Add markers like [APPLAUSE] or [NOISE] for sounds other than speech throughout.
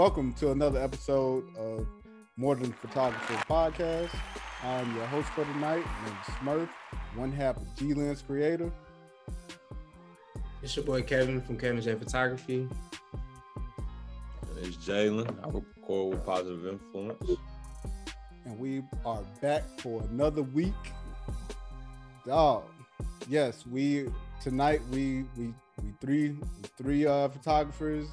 welcome to another episode of More Than Photographer podcast. I'm your host for tonight, named Smurf, one half of G Lens Creative. It's your boy Kevin from Kevin J Photography. It's Jailen. I record with positive influence. And we are back for another week. Dog. Yes, we tonight we we we three three uh photographers,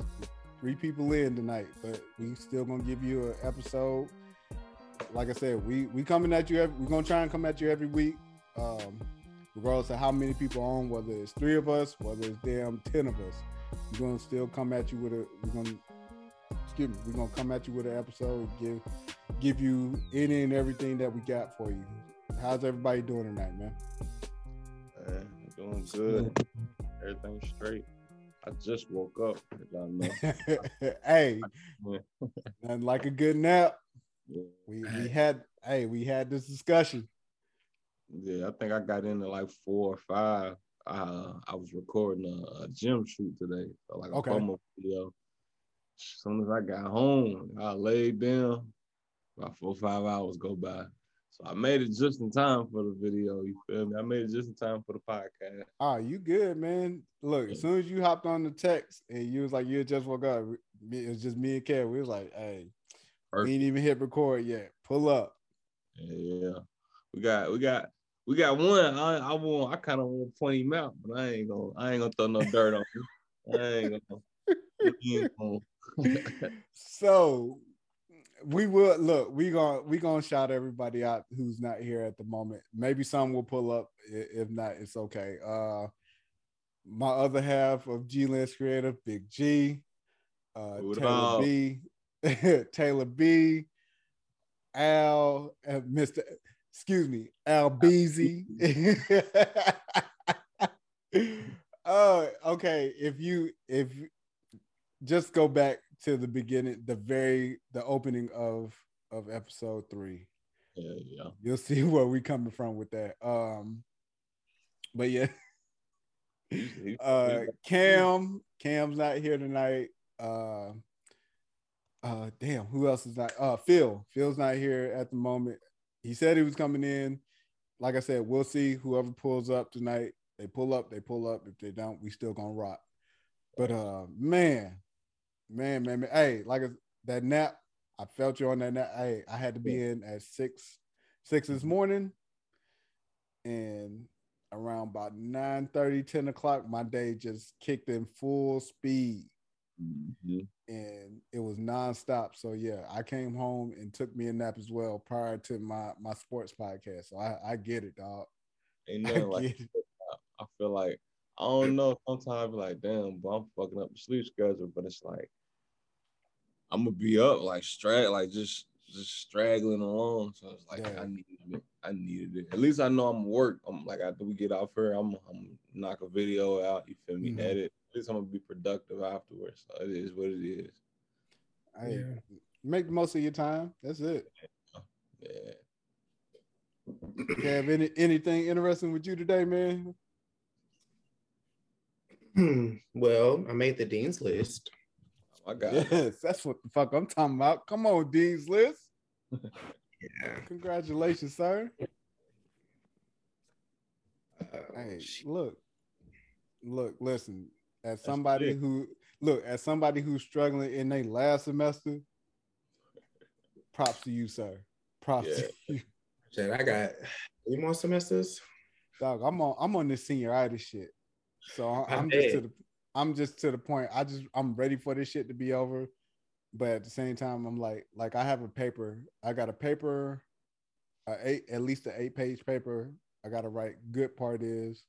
three people in tonight, but we still gonna give you an episode. Like I said, we we coming at you. Every, we're gonna try and come at you every week, um, regardless of how many people on. Whether it's three of us, whether it's damn ten of us, we're gonna still come at you with a. We're gonna excuse me. We're gonna come at you with an episode. Give give you any and everything that we got for you. How's everybody doing tonight, man? Man, doing good. Everything's straight. I just woke up. as I know. [LAUGHS] hey, nothing like a good nap. Yeah. We we had hey, we had this discussion. Yeah, I think I got into like four or five. Uh, I was recording a, a gym shoot today, so like a Okay. promo video. As soon as I got home, I laid down. About four or five hours go by, so I made it just in time for the video. You feel me? I made it just in time for the podcast. Oh, you good, man. Look, as soon as you hopped on the text and you was like, you just woke up, me- it was just me and Kev. We was like, hey, we ain't even hit record yet. Pull up. Yeah, we got we got we got one. I I want I kind of want to point him out, but I ain't gonna I ain't gonna throw no dirt on him. I ain't gonna. he ain't gonna- [LAUGHS] So we will look, we gonna we gonna shout everybody out who's not here at the moment. Maybe some will pull up. If not, it's okay. Uh my other half of G Lens Creative, Big G, uh Taylor? B, [LAUGHS] Taylor B, Al, uh, Mr. Excuse me, Al Beasy. [LAUGHS] uh okay. If you if just go back to the beginning, the very the opening of of episode three. yeah, yeah. You'll see [LAUGHS] where we coming from with that. Um, but yeah, uh, Cam, Cam's not here tonight. Uh, uh, damn, who else is not? Uh, Phil, Phil's not here at the moment. He said he was coming in. Like I said, we'll see whoever pulls up tonight. They pull up, they pull up. If they don't, we still gonna rock. But uh, man, man, man, man. Hey, like I- that nap, I felt you on that nap. Hey, I had to be in at six, six this morning, and around about 9 10 o'clock, my day just kicked in full speed Mhm. and it was nonstop. So yeah, I came home and took me a nap as well prior to my my sports podcast. So I, I get it, dog. Ain't [LAUGHS] I like. I feel like I don't know. Sometimes like, damn, but I'm fucking up the sleep schedule. But it's like I'm gonna be up like straight, like just just straggling along. So it's like Yeah. I needed it. I needed it. At least I know I'm work. I'm like after we get off here, I'm I'm knock a video out. You feel me? Mhm. Edit. At least I'm gonna be productive afterwards. So it is what it is. Hey, Yeah. Make the most of your time. That's it. Yeah. Have any anything interesting with you today, man? well, I made the dean's list. I got Yes, that's what the fuck I'm talking about. Come on, Dean's list. Yeah. [LAUGHS] Congratulations, sir. Uh, Hey, sh- look, look, listen. As somebody big. who look, as somebody who's struggling in their last semester, props to you, sir. Props to you. shit, I got three more semesters. Dog, I'm on I'm on this senioritis shit. So I- I I'm just to the I'm just to the point. I just I'm ready for this shit to be over. But at the same time, I'm like, like I have a paper. I got a paper, a eight, at least an eight page paper. I gotta write. Good part is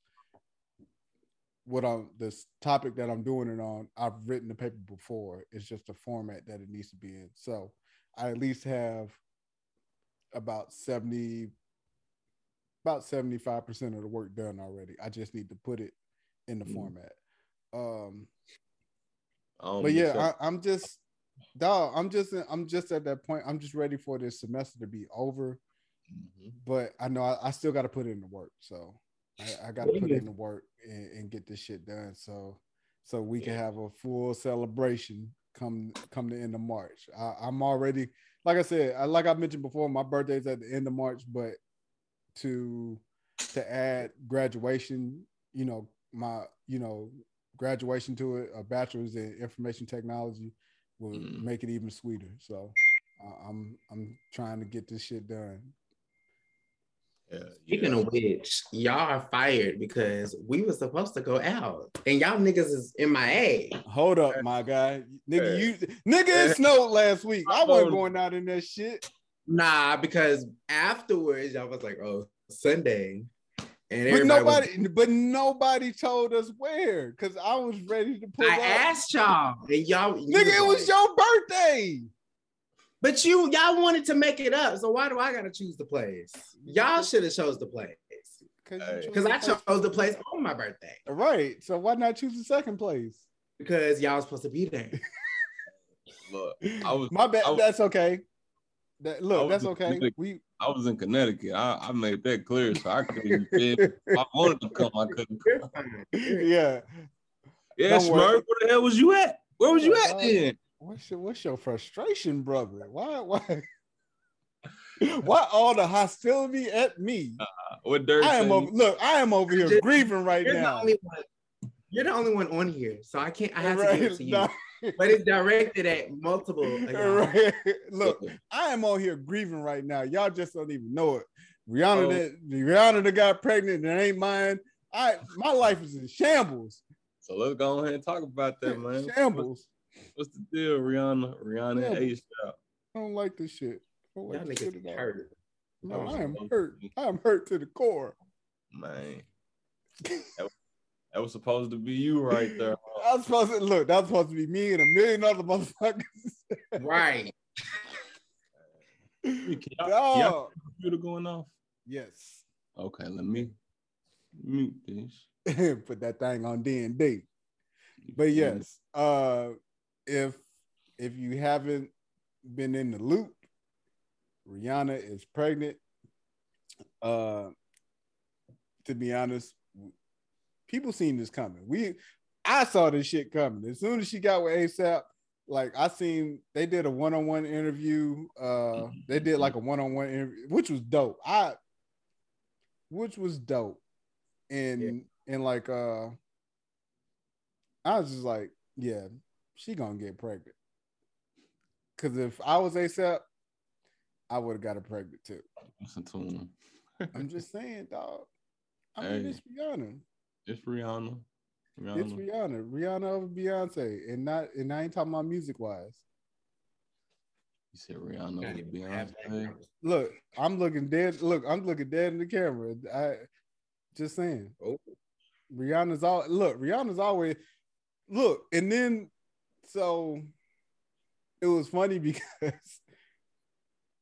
what I'm this topic that I'm doing it on. I've written the paper before. It's just the format that it needs to be in. So I at least have about 70 about 75% of the work done already. I just need to put it in the Mhm. format. Um I but yeah, so- I, I'm just dog, I'm just I'm just at that point. I'm just ready for this semester to be over. Mhm. But I know I, I still got to put in the work. So I, I got to put in the work and, and get this shit done. So so we can have a full celebration come come the end of March. I, I'm already like I said, I, like I mentioned before, my birthday's at the end of March, but to to add graduation, you know, my you know graduation to it, a bachelor's in information technology will Mm. make it even sweeter. So uh, I'm I'm trying to get this shit done. Yeah, Speaking yeah. of which, y'all are fired because we were supposed to go out, and y'all niggas is in my MIA. Hold up, my guy, nigga. You nigga, it snowed last week. I wasn't going out in that shit. Nah, because afterwards y'all was like, "Oh, Sunday," and But everybody. was- nobody, but nobody told us where, cause I was ready to pull I up. asked y'all, and y'all. you Nigga, it was your birthday. But you, y'all wanted to make it up, so why do I gotta choose the place? Y'all should have chose the place Cause, you Hey. chose I place- chose the place on my birthday Right. So why not choose the second place? because y'all was supposed to be there. [LAUGHS] Look, I was My bad. That's okay. That, look, that's okay. thinking- We I was in Connecticut. I, I made that clear, so I couldn't. if [LAUGHS] I wanted to come, I couldn't. Come. yeah. Yeah, Don't worry. Smurf, where the hell was you at? Where was you at uh, then? What's your what's your frustration, brother? Why why [LAUGHS] why all the hostility at me? What dirt? I am over, look, I am over here Just- grieving right You're the now. only one. You're the only one on here, so I can't. I have to give it to you. Nah, But it's directed at multiple. right. Look, I am on here grieving right now. Y'all just don't even know it. Rihanna, Oh. that Rihanna that got pregnant, that ain't mine. I my life is in shambles. so let's go ahead and talk about that, [LAUGHS] man. Shambles. what's the deal, Rihanna? Rihanna and. ASAP. I don't like this shit. I don't Y'all like this shit niggas at all. hurt. No, I am hurt. I am hurt to the core. Man, that, was- that was supposed to be you right there. [LAUGHS] I was supposed to look. That was supposed to be me and a million other motherfuckers. Right. [LAUGHS] Can y'all, y'all computer going off? Yes. Okay, let me mute this. [LAUGHS] Put that thing on D and D. But yes, uh, if if you haven't been in the loop, Rihanna is pregnant. Uh, to be honest, people seen this coming. We, I saw this shit coming as soon as she got with ASAP. Like I seen, they did a one-on-one interview. Uh, they did like a one-on-one interview, which was dope. I, which was dope, and and like uh, I was just like, yeah, she gonna get pregnant. Cause if I was ASAP, I would have got her pregnant too. Listen to him. I'm just saying, dog. I Hey. mean, it's Rihanna. It's Rihanna. Rihanna. It's Rihanna. Rihanna over Beyonce, and not and I ain't talking about music wise. You said Rihanna Can't with even have that Beyonce. Look, I'm looking dead. Look, I'm looking dead in the camera. I just saying. Oh. Rihanna's all look, Rihanna's always look, and then so it was funny [LAUGHS] because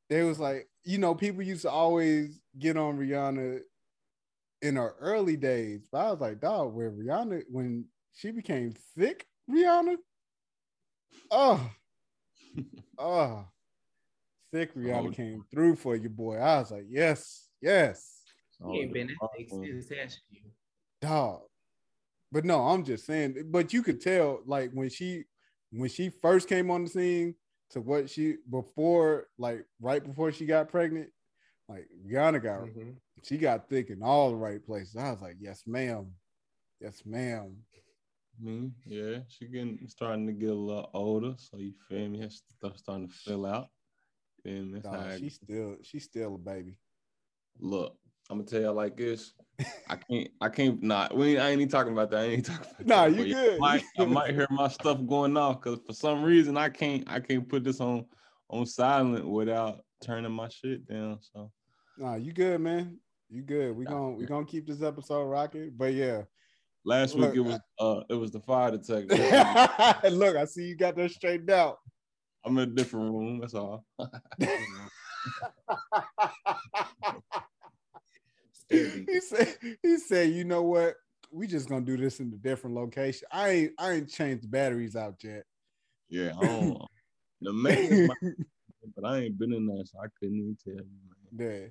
it was like, you know, people used to always get on Rihanna in her early days, but I was like, dog, where Rihanna when she became thick, Rihanna, oh, oh, thick Rihanna Oh. came through for you, boy. I was like, yes, yes So He ain't been the that big since that shit. dog. But no, I'm just saying. But you could tell, like when she when she first came on the scene to what she before, like right before she got pregnant, like Rihanna got Mhm. She got thick in all the right places. I was like, yes, ma'am, yes, ma'am. Me, yeah, she getting starting to get a little older, so you feel me? Her stuff starting to fill out. Feel me? That's Dog, she's still she's still a baby. Look, I'm gonna tell you like this. [LAUGHS] I can't, I can't. Nah, we. ain't- I ain't even talking about that. I ain't talking about Nah, that. you good. I might, I [LAUGHS] might hear my stuff going off because for some reason I can't, I can't put this on on silent without turning my shit down. So Nah, you good, man. You good. We Nah, gonna we good. gonna keep this episode rocking. But yeah. last Look, week it was, uh, it was the fire detector. [LAUGHS] Look, I see you got that straightened out. I'm in a different room. That's all. [LAUGHS] he said, he said, you know what? We just gonna do this in a different location. I ain't I ain't changed the batteries out yet. Yeah, I don't. the maintenance, might- [LAUGHS] but I ain't been in there, so I couldn't even tell you, man. Yeah.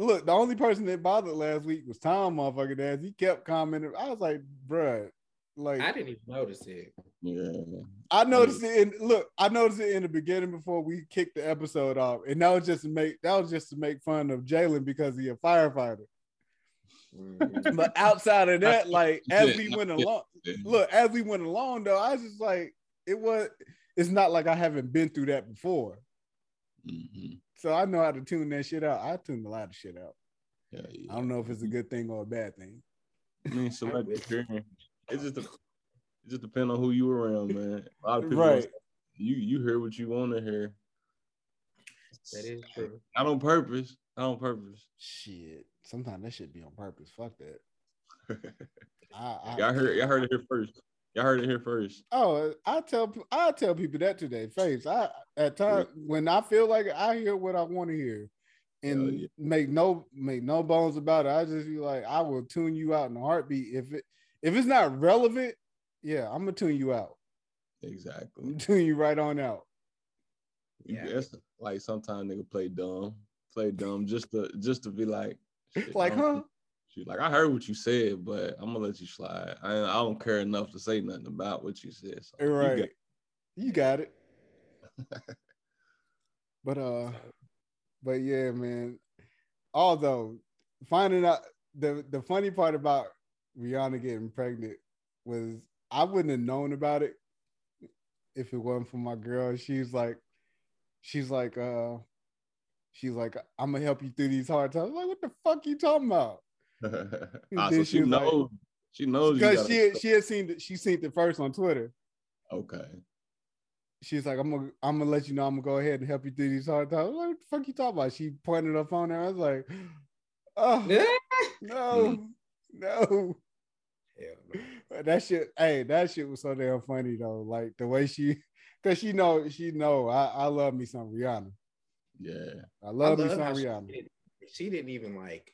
Look, the only person that bothered last week was Tom, motherfucking ass. He kept commenting. I was like, bruh, Like I didn't even notice it. Yeah. I noticed it in look, I noticed it in the beginning before we kicked the episode off, and that was just to make that was just to make fun of Jailen because he's a firefighter. Mhm. But outside of that, [LAUGHS] like as we went along, look, as we went along though, I was just like, it was it's not like I haven't been through that before. Hmm So I know how to tune that shit out. I tune a lot of shit out. Yeah, yeah. I don't know if it's a good thing or a bad thing. I mean, selective [LAUGHS] hearing. It just it just depends on who you around, man. A lot of people Right. you you hear what you want to hear. That is true. Not on purpose. Not on purpose. Shit. Sometimes that should be on purpose. Fuck that. [LAUGHS] I, I, y'all heard y'all heard it here first. Y'all heard it here first. Oh, I tell I tell people that today, face. I at times when I feel like I hear what I want to hear, and yeah. make no make no bones about it. I just be like, I will tune you out in a heartbeat if it if it's not relevant. Yeah, I'm gonna tune you out. Exactly, I'm [LAUGHS] Exactly. tune you right on out. Yeah. Yeah. That's like sometimes nigga play dumb, play dumb just to just to be like, Like, huh? She like, I heard what you said, but I'm gonna let you slide. I, I don't care enough to say nothing about what you said. So you Right. got- You got it. [LAUGHS] but uh but yeah, man. Although finding out the the funny part about Rihanna getting pregnant was I wouldn't have known about it if it wasn't for my girl. She's like, she's like, uh, she's like, I'm gonna help you through these hard times. I'm like, what the fuck you talking about? [LAUGHS] ah, Then so she she was like- knows. she knows. Because she she had seen it, she seen it first on Twitter. okay. she's like, I'm gonna I'm gonna let you know I'm gonna go ahead and help you through these hard times. Like, what the fuck you talking about? She pointed her phone at. I was like, oh no, no. Hell no. But that shit, hey, that shit was so damn funny though. Like the way she, cause she know, she know, I, I love me some Rihanna. Yeah. I love, I me some how she Rihanna. didn't- She didn't even like.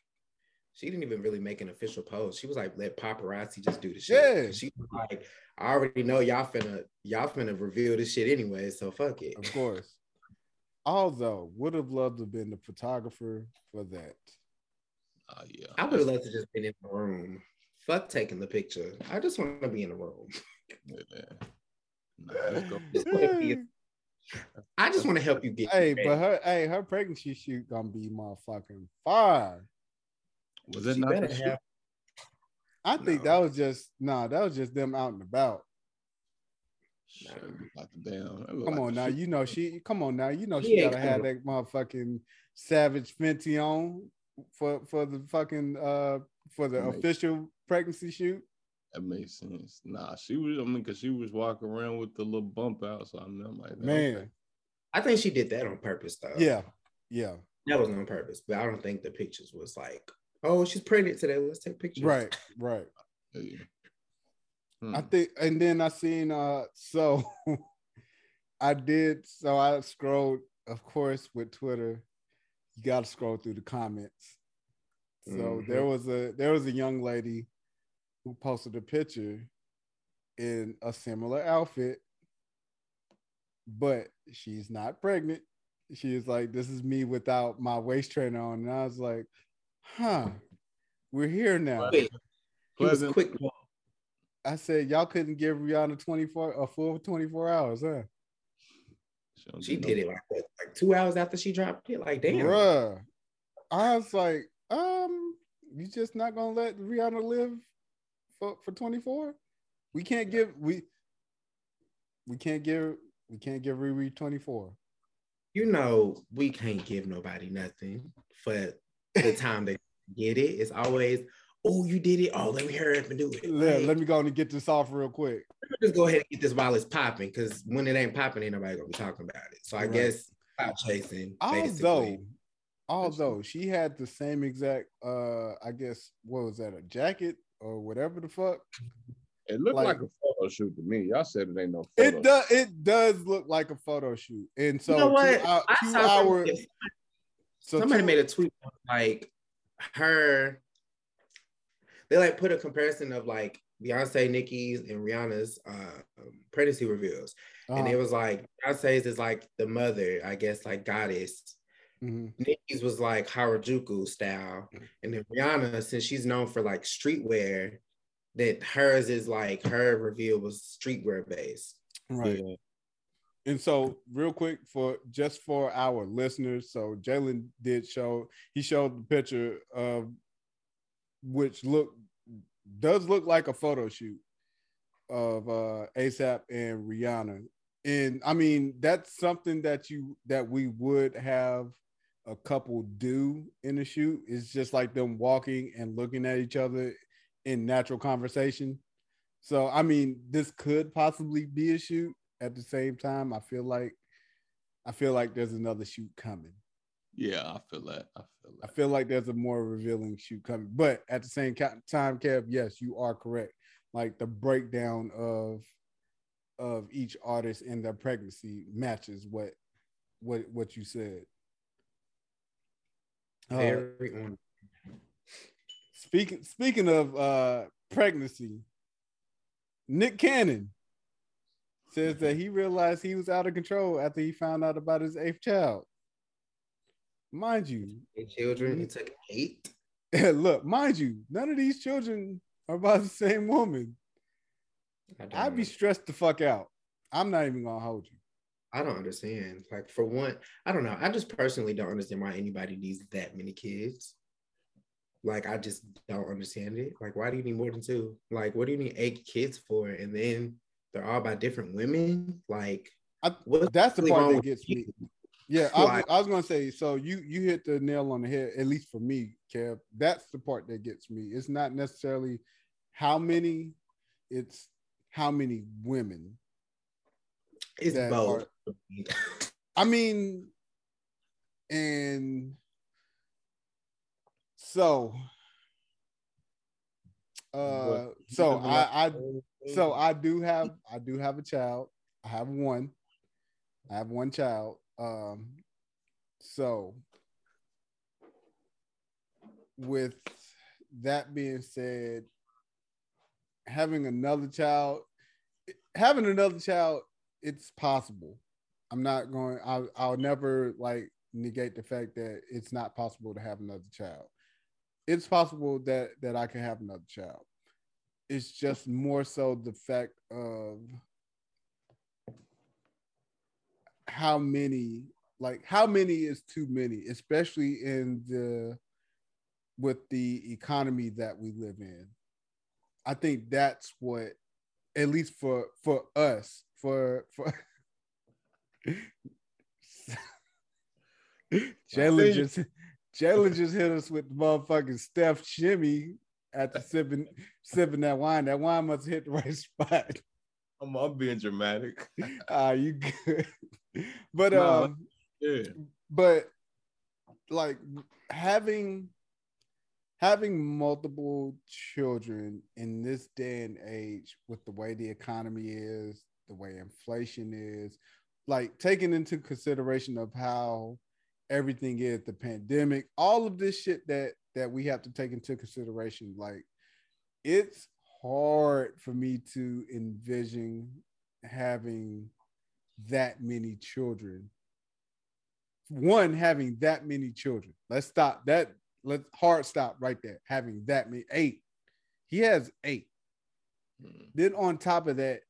She didn't even really make an official post. She was like, "Let paparazzi just do the shit." Yeah. She was like, "I already know y'all finna y'all finna reveal this shit anyway, so fuck it." Of course. Although would have loved to have been the photographer for that. Oh yeah. I would have loved to just been in the room. Fuck taking the picture. I just want to be in the room. Yeah. Nah, let's go. [LAUGHS] Just wanna be- [LAUGHS] I just want to help you get. hey, but her hey, her pregnancy shoot gonna be motherfucking fire. Was it She not better the shit? have- I think No. that was just nah, that was just them out and about. Shit, like the damn. Come like on the now, shit. you know she. Come on now, you know She she gotta have that motherfucking Savage Fenty on for for the fucking uh for the Right. official pregnancy shoot. That makes sense. Nah, she was. I mean, cause she was walking around with the little bump out. So I'm I'm like, Man, okay. I think she did that on purpose, though. yeah, yeah, that was on purpose. But I don't think the pictures was like, "Oh, she's pregnant today. Let's take pictures." right, right. Yeah. I Hmm. think, and then I seen uh so [LAUGHS] I did so I scrolled, of course, with Twitter. You got to scroll through the comments. So Mhm. there was a there was a young lady who posted a picture in a similar outfit, but she's not pregnant. She was like, "This is me without my waist trainer on," and I was like, "Huh, we're here now." Wait, he was Pleasant. quick. I said, y'all couldn't give Rihanna 24 a full 24 hours, huh? She did it like like two hours after she dropped it. Like, damn. Bruh. I was like, um, you just not gonna let Rihanna live for, for 24? We can't give we we can't give we can't give Riri 24. You know, we can't give nobody nothing for the time they get it. It's always, oh, you did it. Oh, let me hurry up and do it. Let, Like, let me go and get this off real quick. just go ahead and get this while it's popping, because when it ain't popping, ain't nobody gonna be talking about it. So I Right. guess clout chasing. Although basically. although she had the same exact uh I guess what was that, a jacket or whatever the fuck? It looked like- like, a photo shoot to me. Y'all said it ain't no photo. It does. It does look like a photo shoot, and so you know two, hou- I two hours. Somebody, So somebody two- made a tweet like her. They like put a comparison of like Beyonce, Nicki's, and Rihanna's uh, um, pregnancy reveals, and uh, it was like Beyonce's is like the mother, I guess, like goddess. mhm. Nicki's was like Harajuku style, and then Rihanna, since she's known for like streetwear, that hers is like her reveal was streetwear based. Right. Yeah. And so, real quick, for just for our listeners, so Jailen did show he showed the picture of which look does look like a photo shoot of uh ASAP and Rihanna. And I mean, that's something that you that we would have a couple do in a shoot. It's just like them walking and looking at each other in natural conversation. So I mean, this could possibly be a shoot. At the same time, I feel like I feel like there's another shoot coming. Yeah, I feel that. I feel that. I feel like there's a more revealing shoot coming. But at the same ca- time, Kev, yes, you are correct. Like the breakdown of of each artist and their pregnancy matches what what what you said. Uh, Very on. speaking speaking of uh pregnancy, Nick Cannon says that he realized he was out of control after he found out about his eighth child. Mind you, Eight children. It took eight. [LAUGHS] look, mind you, none of these children are by the same woman. I'd be stressed the fuck out. I'm not even gonna hold you. I don't understand. Like for one, I don't know. I just personally don't understand why anybody needs that many kids. Like I just don't understand it. Like why do you need more than two? Like what do you need eight kids for? And then they're all by different women. Like I, that's the really part that gets me. Yeah, [LAUGHS] I was, Like- I was gonna say. So you you hit the nail on the head. At least for me, Kev. That's the part that gets me. It's not necessarily how many. It's how many women. It's both. I mean, and so, uh, so I, I, so I do have, I do have a child. I have one. I have one child. Um, so with that being said, having another child, having another child, it's possible. I'm not going. I'll, I'll never like negate the fact that it's not possible to have another child. It's possible that that I can have another child. It's just more so the fact of how many, like how many is too many, especially in the with the economy that we live in. I think that's what, at least for for us, for for Jailen just Jailen just hit us with the motherfucking Steph shimmy after sipping sipping that wine. That wine must hit the right spot. I'm, I'm being dramatic. [LAUGHS] Ah, you good. But No. um, Yeah. but like having having multiple children in this day and age with the way the economy is the way inflation is like taking into consideration of how everything is the pandemic all of this shit that that we have to take into consideration like it's hard for me to envision having that many children one having that many children. Let's stop that. Let's hard stop right there. Having that many eight. He has eight. Mm. Then on top of that,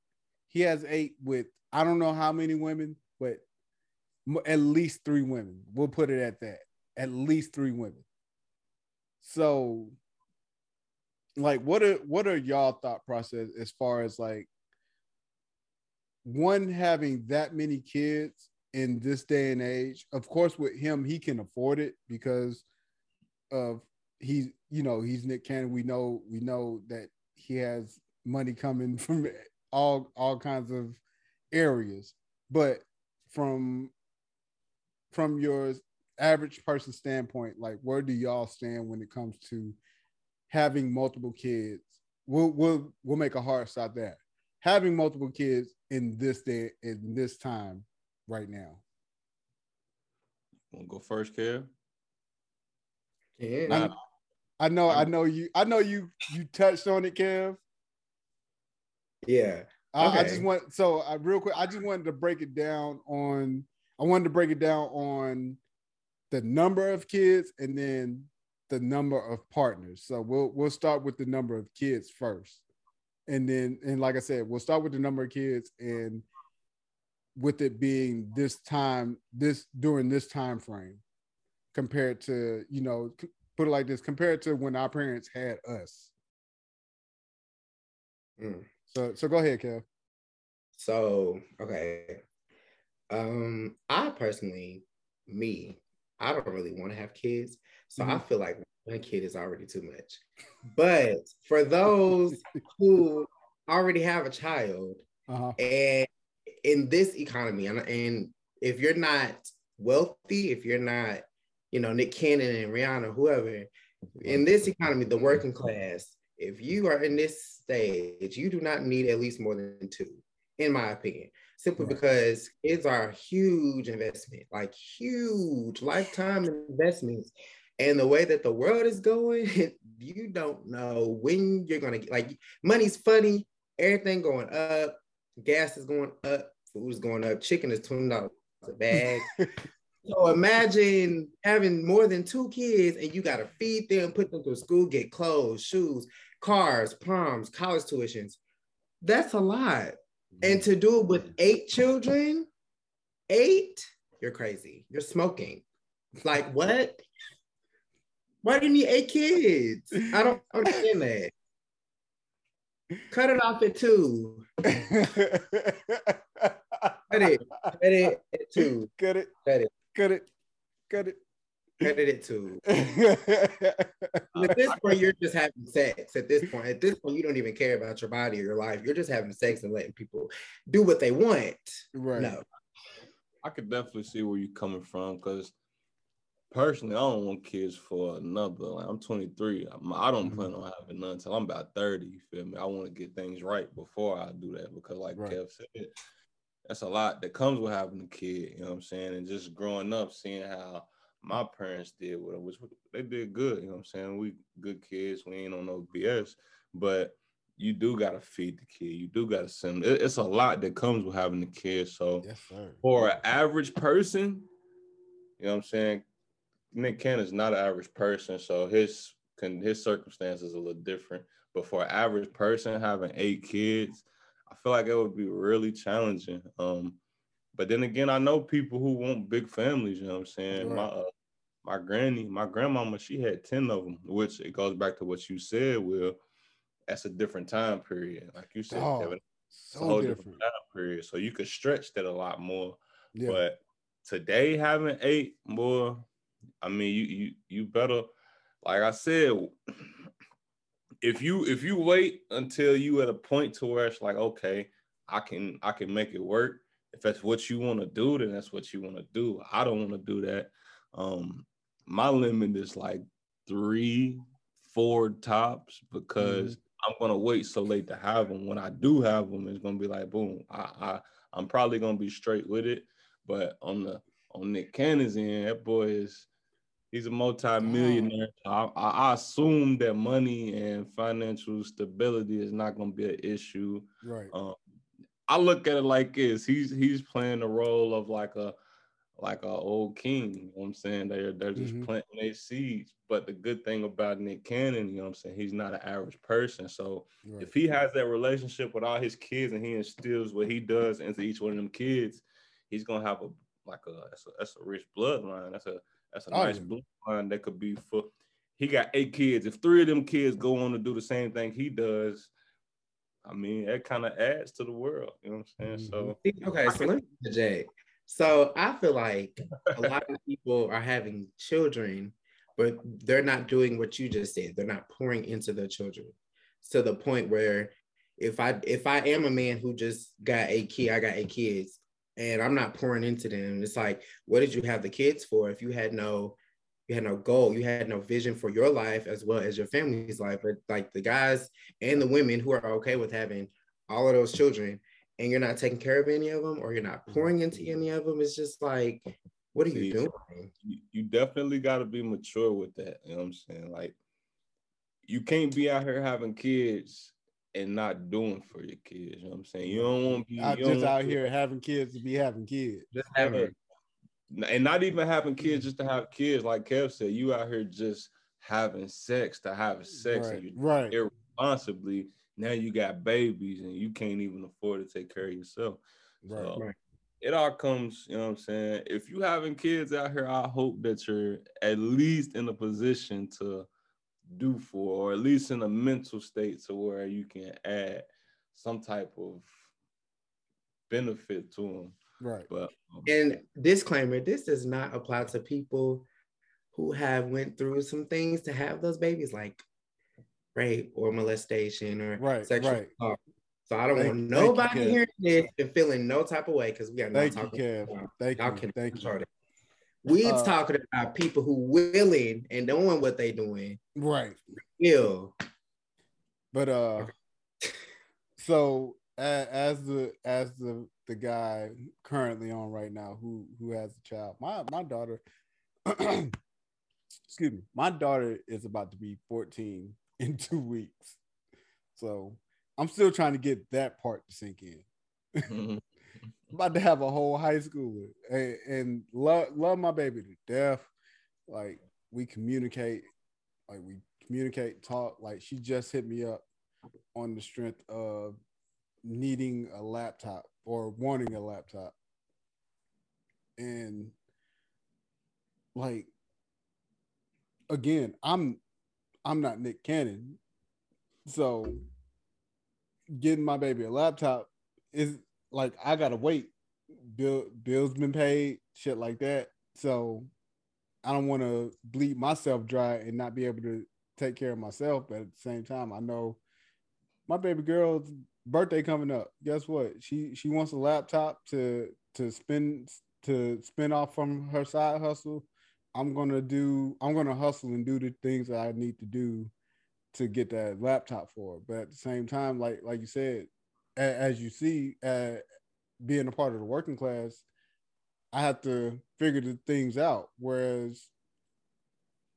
he has eight with I don't know how many women, but at least three women. We'll put it at that. At least three women. So, like, what are what are y'all thought process as far as like one having that many kids in this day and age? Of course, with him, he can afford it because of he's you know he's Nick Cannon. We know we know that he has money coming [LAUGHS] from all all kinds of areas, but from from your average person standpoint, like where do y'all stand when it comes to having multiple kids? We'll we'll we'll make a hard stop there. Having multiple kids in this day in this time right now. Want to go first, Kev? Yeah. Nah. I know I know you I know you you touched on it, Kev. yeah. I, I just want so I real quick. I just wanted to break it down on. I wanted to break it down on the number of kids and then the number of partners. So we'll we'll start with the number of kids first. and then and like I said, we'll start with the number of kids and with it being this time, this during this time frame, compared to you know, put it like this, compared to when our parents had us. Mm. So so go ahead, Kev. So okay, um, I personally, me, I don't really want to have kids, so I Mhm. feel like one kid is already too much. But for those [LAUGHS] who already have a child, Uh-huh. and in this economy, and, and if you're not wealthy, if you're not, you know, Nick Cannon and Rihanna, whoever, in this economy, the working class, if you are in this stage, you do not need at least more than two, in my opinion. Simply because kids are a huge investment, like huge lifetime investments. And the way that the world is going, [LAUGHS] you don't know when you're gonna get like money's funny, everything going up, gas is going up, food is going up, chicken is twenty dollars a bag. [LAUGHS] so imagine having more than two kids and you gotta feed them, put them through school, get clothes, shoes, cars, proms, college tuitions. That's a lot. And to do it with eight children, eight, you're crazy. You're smoking. Like what? Why do you need eight kids? I don't understand that. Cut it off at two. Cut it. Cut it at two. Cut it. Cut it. Cut it. Cut it. Cut it at two. At this point, you're just having sex. At this point, at this point, you don't even care about your body or your life. You're just having sex and letting people do what they want. right. No. I could definitely see where you're coming from because personally, I don't want kids for another. Like, I'm 23. I'm, I don't mm-hmm. plan on having none until I'm about 30. You feel me? I want to get things right before I do that because, like Right. Kev said, that's a lot that comes with having a kid. You know what I'm saying? And just growing up, seeing how my parents did with it, which they did good. You know what I'm saying? We good kids. We ain't on no BS, but you do gotta feed the kid. You do gotta send. It, it's a lot that comes with having a kid. So Yes, for an average person, you know what I'm saying? Nick Cannon's not an average person, so his can his circumstances a little different. But for an average person having eight kids, I feel like it would be really challenging. Um, but then again, I know people who want big families. You know what I'm saying? My uh, my granny, my grandmama, she had ten of them, which it goes back to what you said. Will that's a different time period, like you said, Dog, Kevin. So whole different. time period, so you could stretch that a lot more. Yeah. But today having eight more, I mean, you you you better, like I said, if you if you wait until you at a point to where it's like, okay, I can I can make it work. If that's what you want to do, then that's what you want to do. I don't want to do that. Um, my limit is like three, four tops because I'm gonna wait so late to have them. When I do have them, it's gonna be like boom. I, I I'm probably gonna be straight with it. But on the on Nick Cannon's end, that boy is he's a multi-millionaire. I, I, I assume that money and financial stability is not gonna be an issue. right. Um, I look at it like this: he's he's playing the role of like a like a old king. You know what I'm saying? They're they're just Mhm. planting their seeds. But the good thing about Nick Cannon, you know what I'm saying, he's not an average person. So right. if he has that relationship with all his kids and he instills what he does into each one of them kids, he's gonna have a like a that's a, that's a rich bloodline. That's a that's a Oh, nice yeah. bloodline that could be for. He got eight kids. If three of them kids go on to do the same thing he does, I mean, that kind of adds to the world. You know what I'm saying? So Okay, so let me interject. So I feel like a lot of people are having children, but they're not doing what you just said. They're not pouring into their children to the point where if I if I am a man who just got a kid, I got eight kids, and I'm not pouring into them. It's like, what did you have the kids for if you had no you had no goal, you had no vision for your life as well as your family's life. But like the guys and the women who are okay with having all of those children and you're not taking care of any of them or you're not mm-hmm. pouring into any of them, it's just like, what are you See, doing? you, you definitely got to be mature with that. You know what I'm saying? Like, you can't be out here having kids and not doing for your kids. You know what I'm saying? You don't want to be I'm just out be- here having kids to be having kids. Just having and not even having kids mm-hmm. just to have kids. Like Kev said, you out here just having sex to have sex, Right. and you Right. irresponsibly, now you got babies and you can't even afford to take care of yourself. Right. So, Right. It all comes, you know what I'm saying? If you having kids out here, I hope that you're at least in a position to do for, or at least in a mental state to where you can add some type of benefit to them. Right. But um, And disclaimer: this does not apply to people who have went through some things to have those babies, like rape or molestation or Right, sexual right. assault. So I don't Thank- want you, nobody Kev. hearing this and feeling no type of way because we are no Thank you, talking. Kev. about- Thank y'all you. Thank you. We Uh, talking about people who willing and knowing what they doing. Right. Ill. But uh [LAUGHS] so a- as the as the the guy currently on right now who who has a child, my my daughter [CLEARS THROAT] excuse me, my daughter is about to be 14 [LAUGHS] in two weeks. So I'm still trying to get that part to sink in. [LAUGHS] mhm. about to have a whole high schooler and, and love love my baby to death. Like we communicate, like we communicate, talk. Like she just hit me up on the strength of needing a laptop or wanting a laptop. And like again, I'm I'm not Nick Cannon. So getting my baby a laptop is like I gotta wait. Bill bills been paid, shit like that. So I don't want to bleed myself dry and not be able to take care of myself. But at the same time, I know my baby girl's birthday coming up. Guess what? She she wants a laptop to to spend to spin off from her side hustle. I'm gonna do. I'm gonna hustle and do the things that I need to do to get that laptop for. But at the same time, like like you said, a- as you see, uh, being a part of the working class, I have to figure the things out. Whereas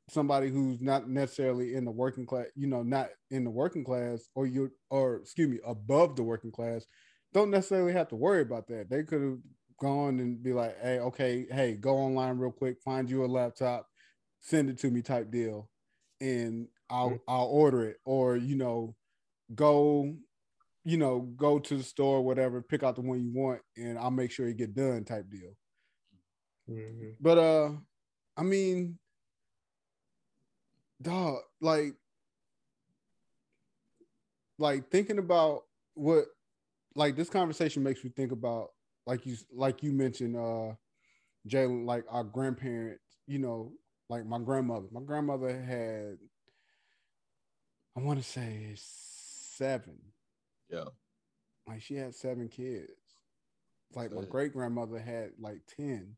somebody who's not necessarily in the working class, you know, not in the working class, or you, or excuse me, above the working class, don't necessarily have to worry about that. They could have gone and be like, hey, okay, hey, go online real quick, find you a laptop, send it to me, type deal, and I'll Mhm. I'll order it, or you know, go you know, go to the store, whatever, pick out the one you want, and I'll make sure you get done type deal. Mhm. But uh, I mean, dog, like, like thinking about what, like this conversation makes me think about, like you, like you mentioned, uh, Jailen, like our grandparents, you know, like my grandmother. My grandmother had, I want to say seven yeah. like she had seven kids. Like my great grandmother had like 10.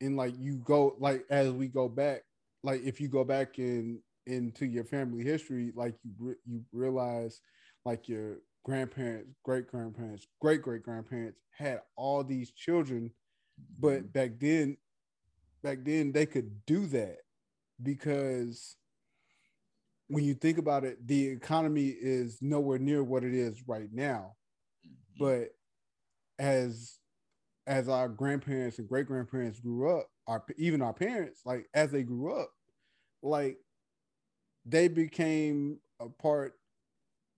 And like you go like as we go back, like if you go back in into your family history, like you you realize like your grandparents, great grandparents, great great grandparents had all these children, but mm-hmm. back then, back then they could do that because when you think about it, the economy is nowhere near what it is right now. Mm-hmm. But as as our grandparents and great grandparents grew up, our even our parents, like as they grew up, like they became a part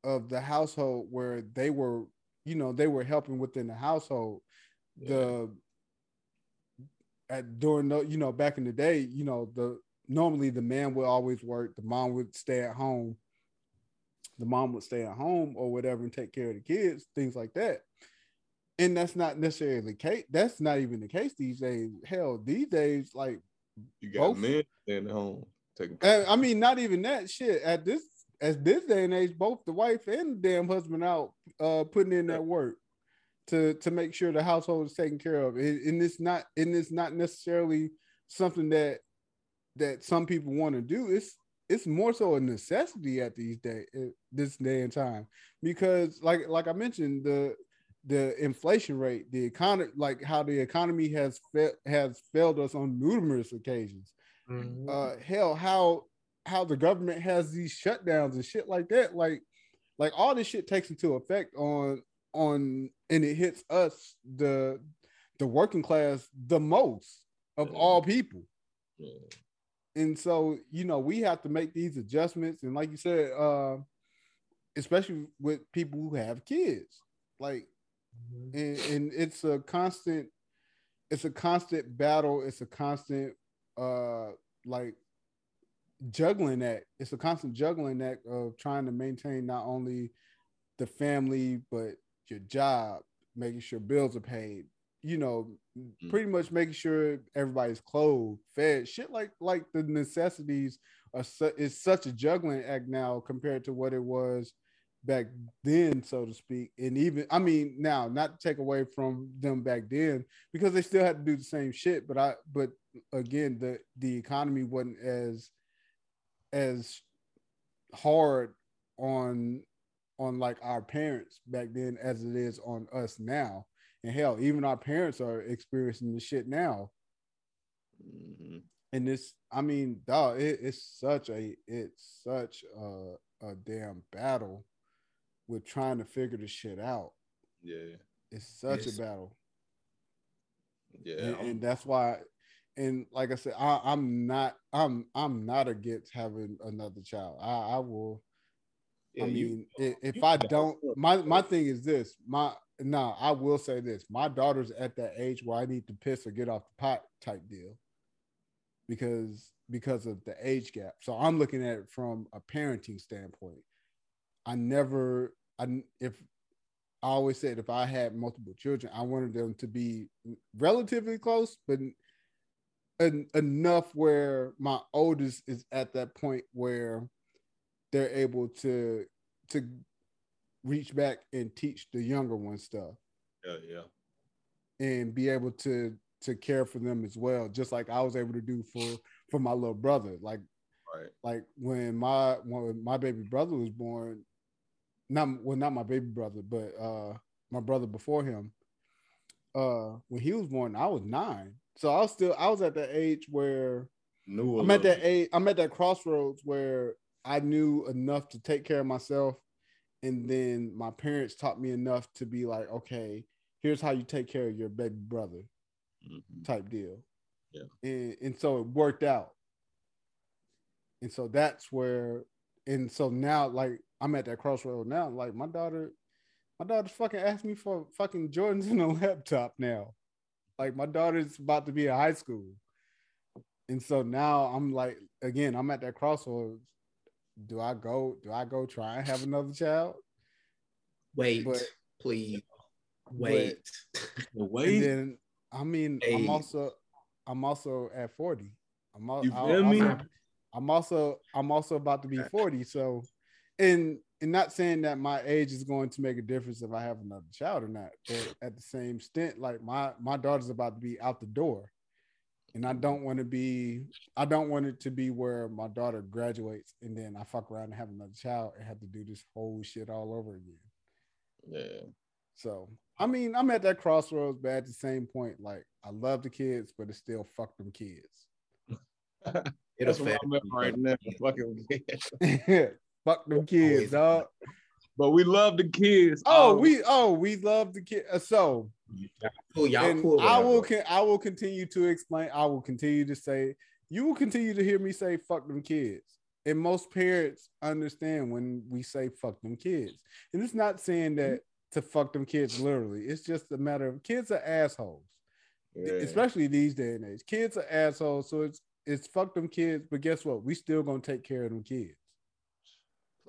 of the household where they were, you know, they were helping within the household. The at during the, you know, back in the day, you know, the normally the man would always work, the mom would stay at home. The mom would stay at home or whatever and take care of the kids, things like that. And that's not necessarily the case. That's not even the case these days. Hell, these days, like You got Both. men staying at home taking I mean, not even that shit. At this at this day and age, both the wife and the damn husband out uh putting in that work to to make sure the household is taken care of. And, and it's not and it's not necessarily something that that some people want to do. It's it's more so a necessity at these day at this day and time because like like I mentioned the the inflation rate, the economy, like how the economy has fa- has failed us on numerous occasions Mhm. uh hell how how the government has these shutdowns and shit like that like like all this shit takes into effect on on and it hits us the the working class the most of Yeah. all people Yeah. and so you know we have to make these adjustments and like you said uh especially with people who have kids. Like, Mhm. and, and it's a constant, it's a constant battle. It's a constant, uh, like juggling act. It's a constant juggling act of trying to maintain not only the family but your job, making sure bills are paid. You know, mm. pretty much making sure everybody's clothed, fed, shit like like the necessities are su- is such a juggling act now compared to what it was back then, so to speak. And even I mean now, not to take away from them back then, because they still had to do the same shit. But I but again, the the economy wasn't as as hard on on like our parents back then as it is on us now. And hell, even our parents are experiencing the shit now. Mhm. And this, I mean, dog, it, it's such a it's such a, a damn battle with trying to figure the shit out. Yeah, It's such Yes. a battle. yeah. and, and that's why and like i said I, i'm not i'm i'm not against having another child. I i will. Yeah, i mean i- if you i don't my my thing is this my no i will say this my daughter's at that age where i need to piss or get off the pot type deal because because of the age gap. So i'm looking at it from a parenting standpoint. I never i if I always said if I had multiple children, I wanted them to be relatively close, but en- enough where my oldest is at that point where they're able to to reach back and teach the younger ones stuff yeah, yeah. and be able to to care for them as well, just like I was able to do for for my little brother. Like Right. like when my when my baby brother was born, not well, not my baby brother, but uh my brother before him. Uh when he was born, I was nine. So I was still I was at that age where Knew I'm at that age, I'm at that crossroads where I knew enough to take care of myself. And then my parents taught me enough to be like, okay, here's how you take care of your baby brother Mhm. type deal. Yeah. And, and so it worked out. And so that's where, and so now, like, I'm at that crossroad now. Like, my daughter, my daughter fucking asked me for fucking Jordans and a [LAUGHS] laptop now. Like, my daughter's about to be in high school. And so now I'm like, again, I'm at that crossroads. Do I go, do I go try and have another child? Wait, But- please. Wait. The [LAUGHS] And then, I mean, Hey. I'm also, I'm also at 40. I'm, al- You I'll feel me? also- I'm also I'm also about to be 40. So and and not saying that my age is going to make a difference if I have another child or not, but at the same stint, like my my daughter's about to be out the door. And I don't want to be I don't want it to be where my daughter graduates and then I fuck around and have another child and have to do this whole shit all over again. yeah. So I mean, I'm at that crossroads, but at the same point, like I love the kids, but it's still fuck them kids. [LAUGHS] It'll That's what I'm at right now. Fucking [LAUGHS] fuck them kids, dog. but we love the kids. Oh, Um, we oh we love the kids. uh, So cool. Y'all cool. I will whatever. con- I will continue to explain. I will continue to say. You will continue to hear me say "fuck them kids," and most parents understand when we say "fuck them kids." And it's not saying that to fuck them kids literally. It's just a matter of kids are assholes, yeah. especially these day and age. Kids are assholes, so it's it's fuck them kids. But guess what? We still gonna take care of them kids.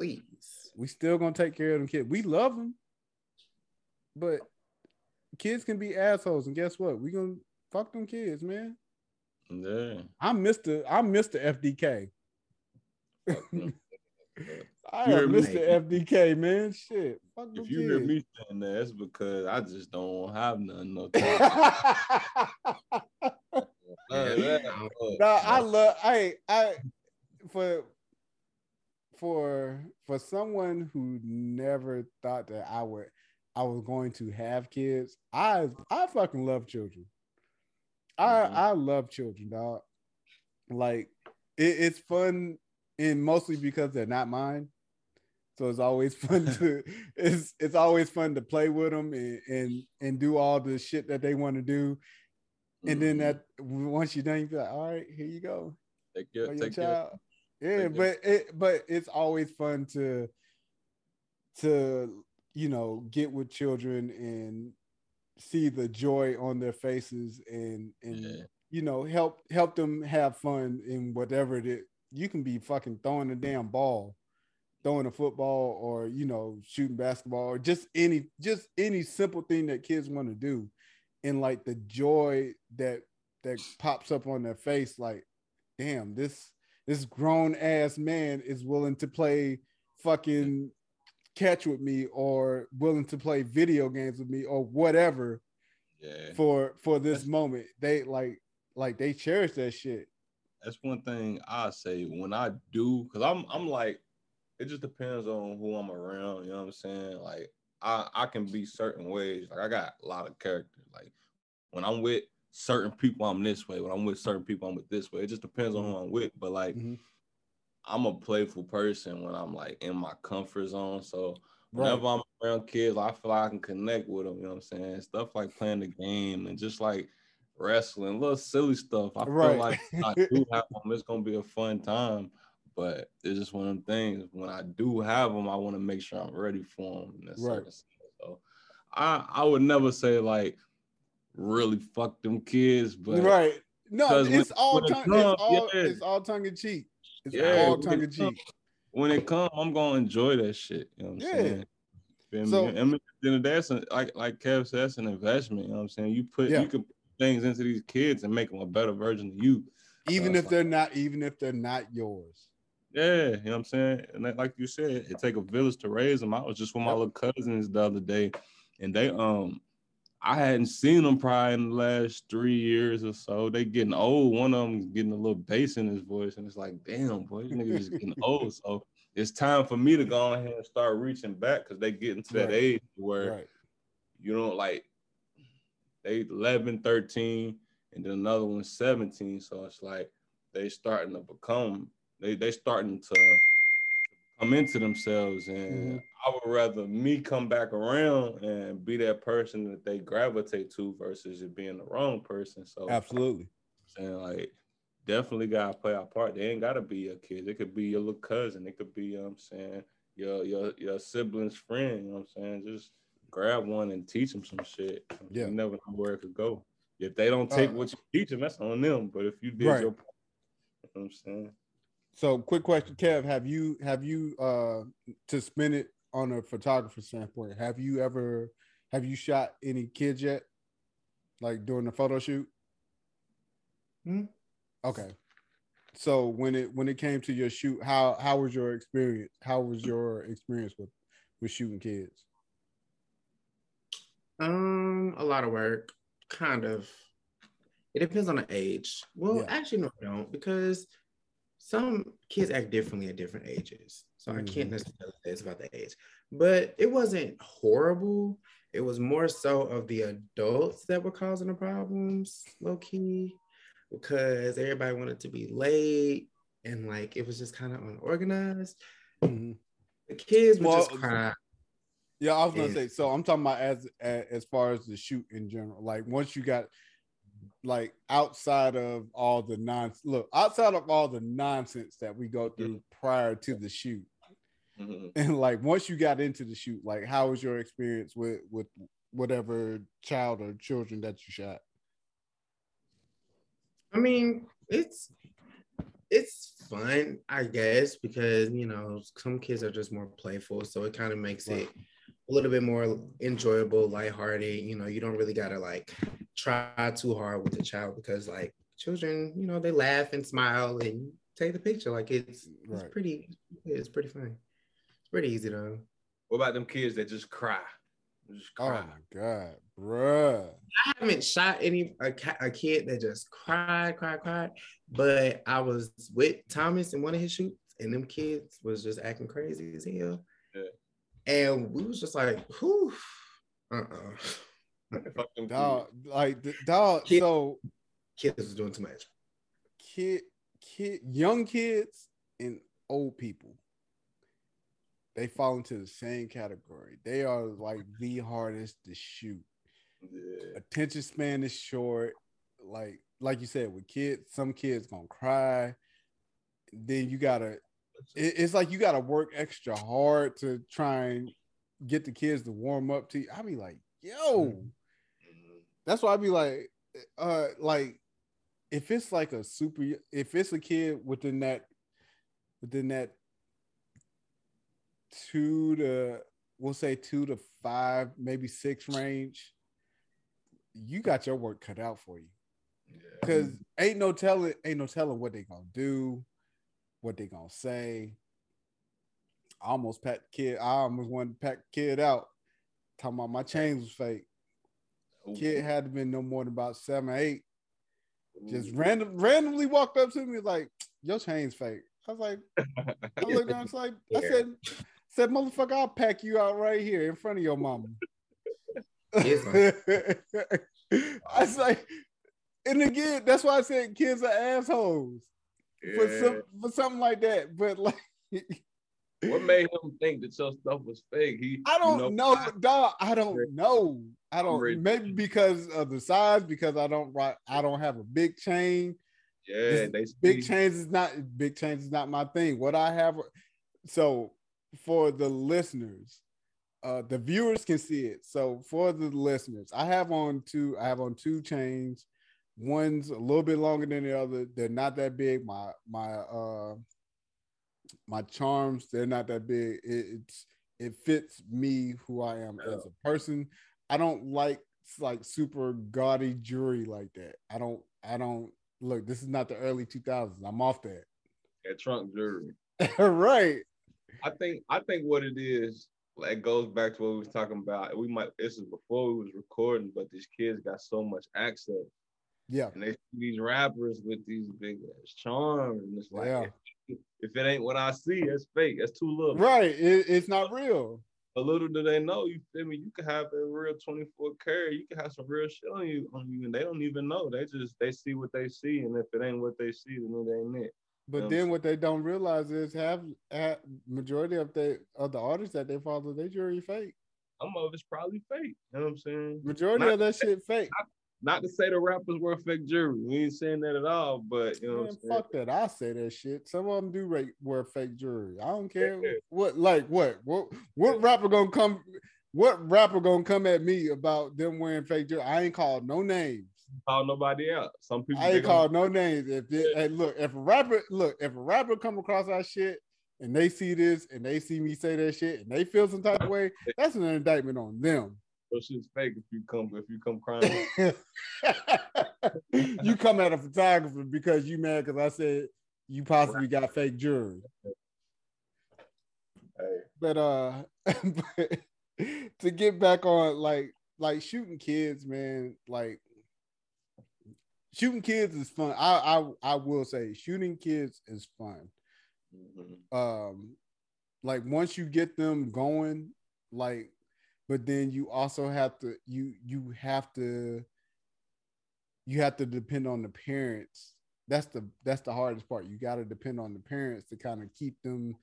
Please. We still gonna take care of them kids. We love them, but kids can be assholes. And guess what? We gonna fuck them kids, man. yeah. I'm Mr. I'm Mr. FDK. I You heard am. Mr. FDK, man. Shit. Fuck if you hear me saying that, it's because I just don't have nothing. No time. [LAUGHS] That- no, I love I I for for for someone who never thought that I would I was going to have kids, I I fucking love children. I Mhm. I love children, dog. Like it, it's fun and mostly because they're not mine. So it's always [LAUGHS] fun to it's it's always fun to play with them and and, and do all the shit that they want to do. And then mhm. that once you're done, you be like, all right, here you go take care, your take care. Yeah, but it but it's always fun to to you know get with children and see the joy on their faces and and Yeah. you know help help them have fun in whatever it is. You can be fucking throwing a damn ball, throwing a football, or you know shooting basketball, or just any just any simple thing that kids want to do, and like the joy that that pops up on their face, like damn this this grown ass man is willing to play fucking catch with me or willing to play video games with me or whatever Yeah. for for this moment they like like they cherish that shit that's one thing I say when I do, because I'm I'm like, it just depends on who I'm around. You know what I'm saying? Like I I can be certain ways. Like I got a lot of character. Like when I'm with certain people, I'm this way. When I'm with certain people, I'm with this way. It just depends on who I'm with. But like Mhm. I'm a playful person when I'm like in my comfort zone. So Right. whenever I'm around kids, I feel like I can connect with them. You know what I'm saying? Stuff like playing the game and just like wrestling, little silly stuff. I feel like I do have them, it's gonna be a fun time. But it's just one of them things. When I do have them, I want to make sure I'm ready for them. Right. So I I would never say like really fuck them kids, but right no when- it's all when it tongue, comes, it's all yeah. it's all tongue in cheek it's Yeah, all tongue in cheek when it comes, I'm gonna enjoy that shit. You know what I'm Yeah. saying? Feel? So- I mean, then that's an, like like Kev said, that's an investment. You know what I'm saying? You put Yeah. you can put things into these kids and make them a better version of you. even Uh, if they're not even if they're not yours Yeah, you know what I'm saying? And that, like you said, it take a village to raise them. I was just with my little cousins the other day, and they um I hadn't seen them probably in the last three years or so. They getting old. One of them getting a little bass in his voice, and it's like, damn, boy, these niggas just getting [LAUGHS] old. So it's time for me to go ahead and start reaching back because they getting to that Right. age where right you don't like they 11 13 and then another one's 17 so it's like they starting to become they they starting to come into themselves and Mhm. i would rather me come back around and be that person that they gravitate to versus it being the wrong person so absolutely And like definitely gotta play our part. They ain't gotta be your kids. It could be your little cousin. It could be, you know I'm saying, your your your sibling's friend, you know what I'm saying? Just grab one and teach them some shit. Yeah. You never know where it could go. If they don't take Uh, what you teach them, that's on them. But if you did Right. your part, you know what I'm saying? So quick question kev have you have you uh to spin it on a photographer standpoint have you ever have you shot any kids yet like during the photo shoot Hmm. okay so when it when it came to your shoot how how was your experience how was your experience with with shooting kids Um, a lot of work, kind of. It depends on the age. Well, Yeah. actually, no, I don't, because some kids act differently at different ages. So I can't Mhm. necessarily say it's about the age. But it wasn't horrible. It was more so of the adults that were causing the problems, low key, because everybody wanted to be late and like it was just kind of unorganized. Mhm. The kids would Well, just cry. Yeah, I was gonna And- say. So I'm talking about as as far as the shoot in general. Like once you got like outside of all the non look outside of all the nonsense that we go through prior to the shoot, Mhm. [LAUGHS] and like once you got into the shoot, like how was your experience with with whatever child or children that you shot? I mean, it's it's fun, I guess, because you know some kids are just more playful, so it kind of makes Right. it a little bit more enjoyable, lighthearted. You know, you don't really gotta like try too hard with the child because like children, you know, they laugh and smile and take the picture. Like it's it's Right. pretty, it's pretty fun. It's pretty easy though. What about them kids that just cry? Just Oh my god, bruh. I haven't shot any a, a kid that just cried, cried, cried. But I was with Thomas in one of his shoots, and them kids was just acting crazy as hell. Yeah. And we was just like, whew, uh-uh. Fuck them Dog, like the dog. Kid- So Kids was doing too much. kid, kid, young kids and old people, they fall into the same category. They are like the hardest to shoot. Yeah. Attention span is short. Like, like you said, with kids, some kids gonna cry. Then you gotta. It- it's like you gotta work extra hard to try and get the kids to warm up to you, I'd be like, yo, Mm-hmm. Mhm. that's why I'd be like, uh, like if it's like a super, if it's a kid within that, within that two to, we'll say two to five, maybe six range, you got your work cut out for you. Yeah. Cause ain't no telling, ain't no telling what they gonna do, what they gonna say. I almost packed kid. I almost wanted to pack kid out. Talking about my chains was fake. Ooh. Kid had to been no more than about seven, or eight. Just Ooh. random, randomly walked up to me like, "Your chain's fake." I was like, I looked down, it's like, I [LAUGHS] Yeah. said, said, motherfucker, I'll pack you out right here in front of your mama. Yes, [LAUGHS] I was like, and again, that's why I said kids are assholes for some for something like that. But like, [LAUGHS] What made him think that your stuff was fake? He, I don't you know, I- dog. I don't know. I don't. Maybe because of the size, because I don't. I don't have a big chain. Yeah, This they big chains is not big chains is not my thing. What I have, so for the listeners, uh, the viewers can see it. So for the listeners, I have on two. I have on two chains. One's a little bit longer than the other. They're not that big. My my uh my charms, they're not that big. It, it's it fits me who I am as a person. I don't like like super gaudy jewelry like that. I don't I don't look, this is not the early 2000s. I'm off that. that trunk jewelry. [LAUGHS] right. I think I think what it is, like goes back to what we was talking about. We might this is before we was recording, but these kids got so much access. Yeah. And they see these rappers with these big ass charms. And it's like Yeah. if, if it ain't what I see, that's fake. That's too little. Right. It, it's not real. A little do they know, you feel me? You could have a real 24 karat, you can have some real shit on you on you, and they don't even know. They just they see what they see, and if it ain't what they see, then it ain't it. But then what they don't realize is have, have majority of the of the artists that they follow, they jewelry fake. Some of it's probably fake. You know what I'm saying? Majority Not- of that shit fake. Not to say the rappers wear fake jewelry. We ain't saying that at all, but you know what Man, fuck that. I say that shit. Some of them do rate, wear fake jewelry. I don't care Yeah. what like what what what rapper gonna come what rapper gonna come at me about them wearing fake jewelry. I ain't called no names. Call nobody out. Some people I ain't called no names. If it, hey, look, if a rapper look, if a rapper come across our shit and they see this and they see me say that shit and they feel some type of way, that's an indictment on them. Those shit's fake if you come if you come crying. [LAUGHS] you come at a photographer because you mad because I said you possibly got fake jewelry. hey, But uh [LAUGHS] but to get back on like like shooting kids, man, like shooting kids is fun. I I I will say shooting kids is fun. mhm. Um like once you get them going, like but then you also have to you you have to you have to depend on the parents. That's the that's the hardest part. You got to depend on the parents to kind of keep them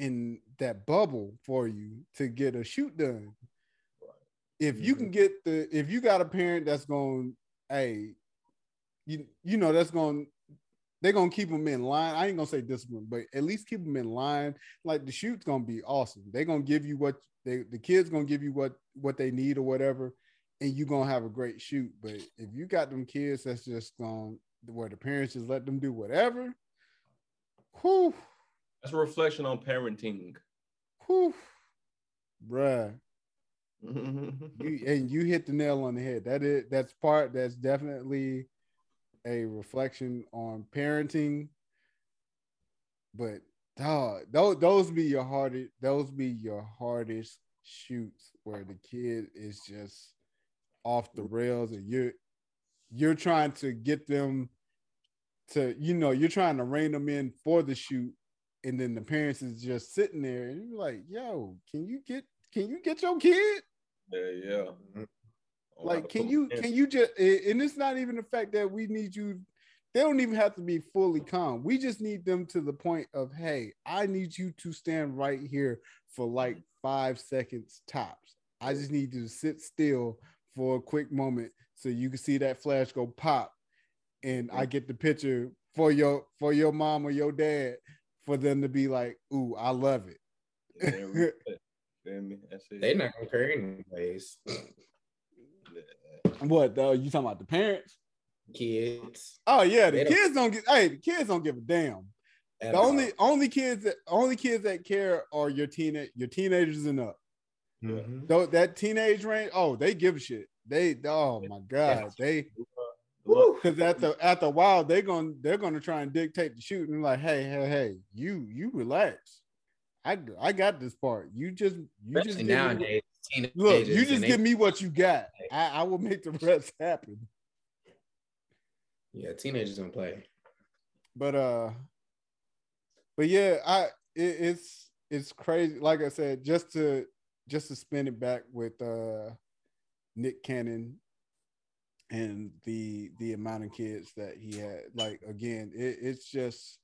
in that bubble for you to get a shoot done. If you can mm-hmm. get the if you got a parent that's going, hey, you you know that's going they're gonna keep them in line. I ain't gonna say discipline, but at least keep them in line. Like the shoot's gonna be awesome. They're gonna give you what they the kids gonna give you what what they need or whatever, and you're gonna have a great shoot. But if you got them kids that's just gonna where the parents just let them do whatever, whew, That's a reflection on parenting. whew, bruh. [LAUGHS] You, and you hit the nail on the head. That is that's part that's definitely a reflection on parenting. But dog, those those be your hardest those be your hardest shoots where the kid is just off the rails and you're you're trying to get them to you know you're trying to rein them in for the shoot and then the parents is just sitting there and you're like yo can you get can you get your kid yeah, yeah. I like can you can you just and it's not even the fact that we need you they don't even have to be fully calm we just need them to the point of hey i need you to stand right here for like five seconds tops i just need you to sit still for a quick moment so you can see that flash go pop and i get the picture for your for your mom or your dad for them to be like ooh i love it Yeah, reset. Feel me? That's it. They not gonna care anyways. What though? You talking about the parents? Kids. Oh yeah, the They don't- kids don't get. Hey, the kids don't give a damn. at The all. only only kids that only kids that care are your teen your teenagers and up. Mhm. Though that teenage range, oh, they give a shit. They oh my god, they because at the after a while they're gonna they're gonna try and dictate the shooting. Like, hey, hey, hey, you you relax. I I got this part. You just you just Especially give me what- nowadays. Teenagers look. You just give me what you got. I, I will make the rest happen. Yeah, teenagers don't play. but uh but yeah i it, it's it's crazy like i said just to just to spin it back with uh nick cannon and the the amount of kids that he had like again it, it's just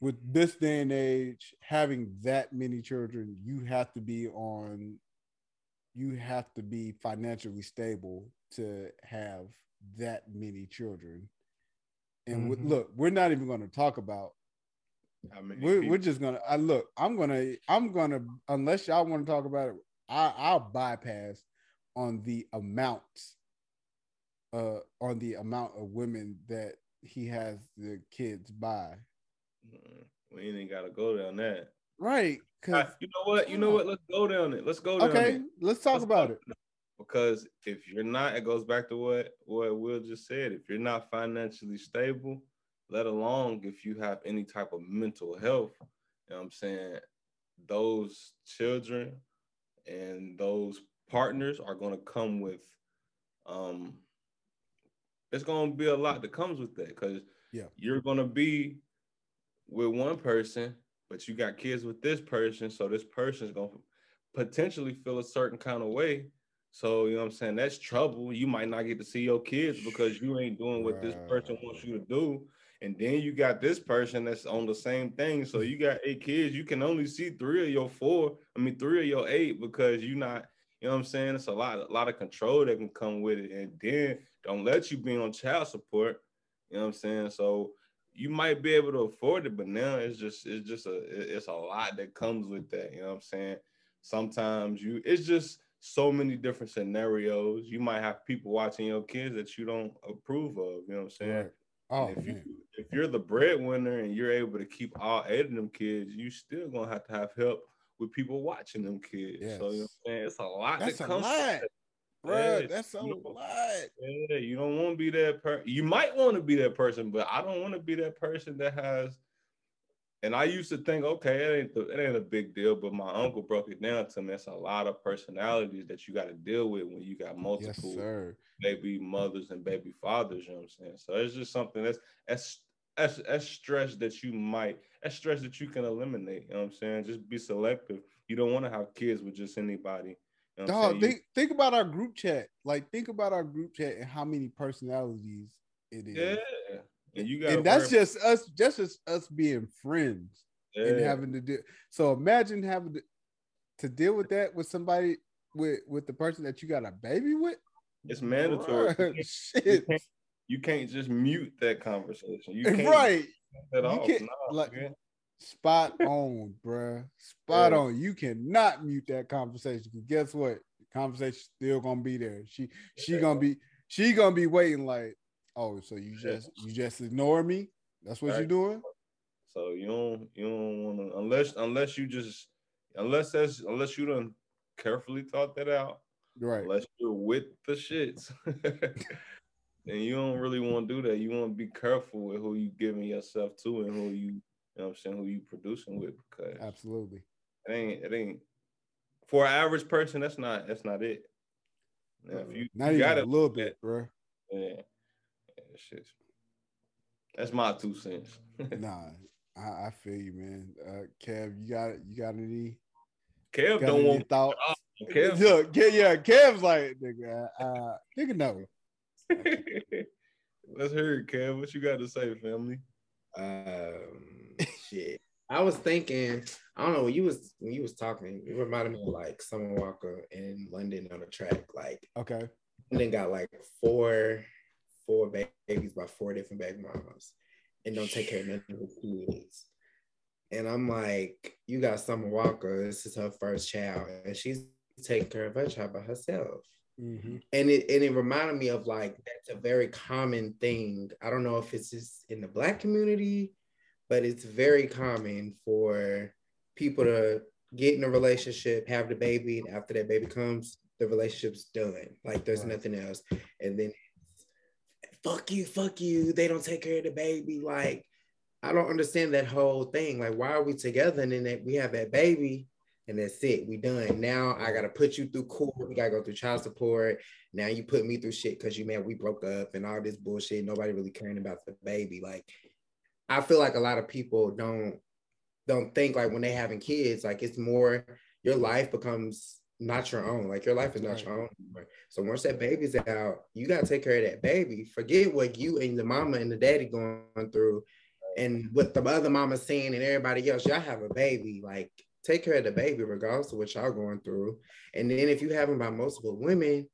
with this day and age having that many children you have to be on you have to be financially stable to have that many children and with- Mhm. look we're not even going to talk about I mean, we're, we're just gonna i look i'm gonna i'm gonna unless y'all want to talk about it I, i'll bypass on the amounts uh on the amount of women that he has the kids by Mm, we ain't even gotta go down that. Right because You know what? You know what? Let's go down it. Let's go down okay it. let's talk Let's about go it Because if you're not, it goes back to what what Will just said. If you're not financially stable, let alone if you have any type of mental health, you know what I'm saying, those children and those partners are gonna come with um it's gonna be a lot that comes with that because Yeah. you're gonna be with one person, but you got kids with this person, so this person's gonna potentially feel a certain kind of way. So you know what I'm saying? That's trouble. You might not get to see your kids because you ain't doing what this person wants you to do. And then you got this person that's on the same thing. So you got eight kids. You can only see three of your four. I mean, three of your eight because you're not. You know what I'm saying? It's a lot, a lot of control that can come with it, and then don't let you be on child support. You know what I'm saying? So you might be able to afford it, but now it's just, it's just a, it's a lot that comes with that. You know what I'm saying? Sometimes you, it's just so many different scenarios. You might have people watching your kids that you don't approve of. You know what I'm saying? Right. oh if you if you're the breadwinner and you're able to keep all eight of them kids, you still gonna have to have help with people watching them kids. So you know what I'm saying? It's a lot that's that a comes with lot that. Bro Yeah, that's a you lot Yeah, you don't want to be that person. You might want to be that person, but I don't want to be that person that has. And I used to think, okay, it ain't the, it ain't a big deal, but my uncle broke it down to me. It's a lot of personalities that you got to deal with when you got yes multiple sir baby mothers and baby fathers. You know what I'm saying? So it's just something that's that's that's, that's stress that you might that's stress that you can eliminate. You know what I'm saying? Just be selective. You don't want to have kids with just anybody. You know Dog, think, think about our group chat. Like, think about our group chat and how many personalities it is. yeah, and you got and that's just us, just us being friends and having to do. So imagine having to, to deal with that with somebody with with the person that you got a baby with. it's mandatory. You [LAUGHS] shit. can't, you can't just mute that conversation. You [LAUGHS] can't right. You can't- Nah, like- man. Spot on, bruh. Spot Yeah. on. You cannot mute that conversation guess what? The conversation still gonna be there. She she gonna be she gonna be waiting like, oh, so you just you just ignore me? That's what you're doing? So you don't you don't want to unless unless you just unless that's unless you done carefully thought that out. Right. Unless you're with the shits, [LAUGHS] and you don't really want to do that. You want to be careful with who you giving yourself to and who you know what I'm saying, who you producing with because Absolutely. it ain't it ain't for an average person. That's not that's not it. Now, if you, Not you even got a little bit, bro. yeah, yeah, shit. That's my two cents. [LAUGHS] Nah, I, I feel you, man. Uh, Kev, you got. You got any? Kev Got don't any want thoughts? [LAUGHS] Kev. Look, Kev, yeah, Kev's like, nigga, uh, nigga, no. [LAUGHS] Let's hear it, Kev. What you got to say, family? Um, shit. I was thinking, I don't know, when you was when you was talking, it reminded me of like Summer Walker in London On Da Track. Like Okay. London got like four four babies by four different baby mamas and don't take care of none of the kids. And I'm like, you got Summer Walker. This is her first child, and she's taking care of her child by herself. Mm-hmm. And it and it reminded me of like that's a very common thing. I don't know if it's just in the black community, but it's very common for people to get in a relationship, have the baby, and after that baby comes, the relationship's done. Like there's Right. nothing else. And then fuck you, fuck you. They don't take care of the baby. Like, I don't understand that whole thing. Like, why are we together and then that we have that baby and that's it. We done. Now I gotta put you through court. We gotta go through child support. Now you put me through shit because you man, we broke up and all this bullshit. Nobody really caring about the baby. Like, I feel like a lot of people don't don't think like when they having kids, like it's more your life becomes not your own. Like your life is not your own. So once that baby's out, you gotta take care of that baby. Forget what you and the mama and the daddy going through and what the other mama's saying and everybody else. Y'all have a baby. Like take care of the baby regardless of what y'all going through. And then if you have them by multiple women,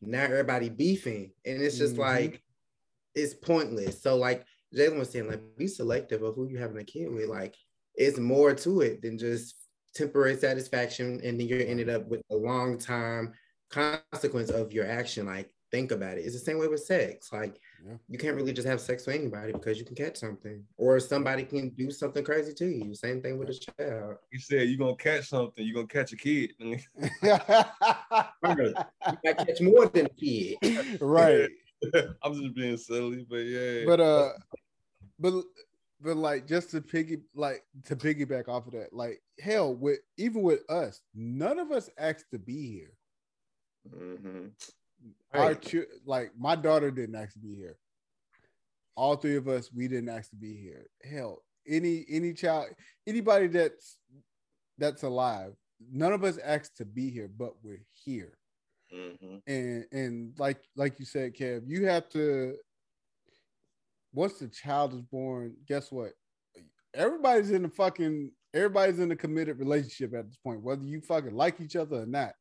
now everybody beefing. And it's just Mhm. like it's pointless. So like Jailen was saying, like be selective of who you're having a kid with. Like it's more to it than just temporary satisfaction, and then you're ended up with a long time consequence of your action. Like think about it. It's the same way with sex. Like Yeah. you can't really just have sex with anybody because you can catch something, or somebody can do something crazy to you. Same thing with a child. You said you're gonna catch something, you're gonna catch a kid. [LAUGHS] [LAUGHS] You might catch more than a kid. right. [LAUGHS] I'm just being silly, but yeah. But uh but but like just to piggy like to piggyback off of that, like hell with even with us, none of us asked to be here. Mhm. Our chi- like my daughter didn't ask to be here. All three of us, we didn't ask to be here. Hell, any any child, anybody that's that's alive, none of us asked to be here, but we're here. Mhm. And and like like you said, Kev, you have to once the child is born, guess what? Everybody's in the fucking everybody's in a committed relationship at this point, whether you fucking like each other or not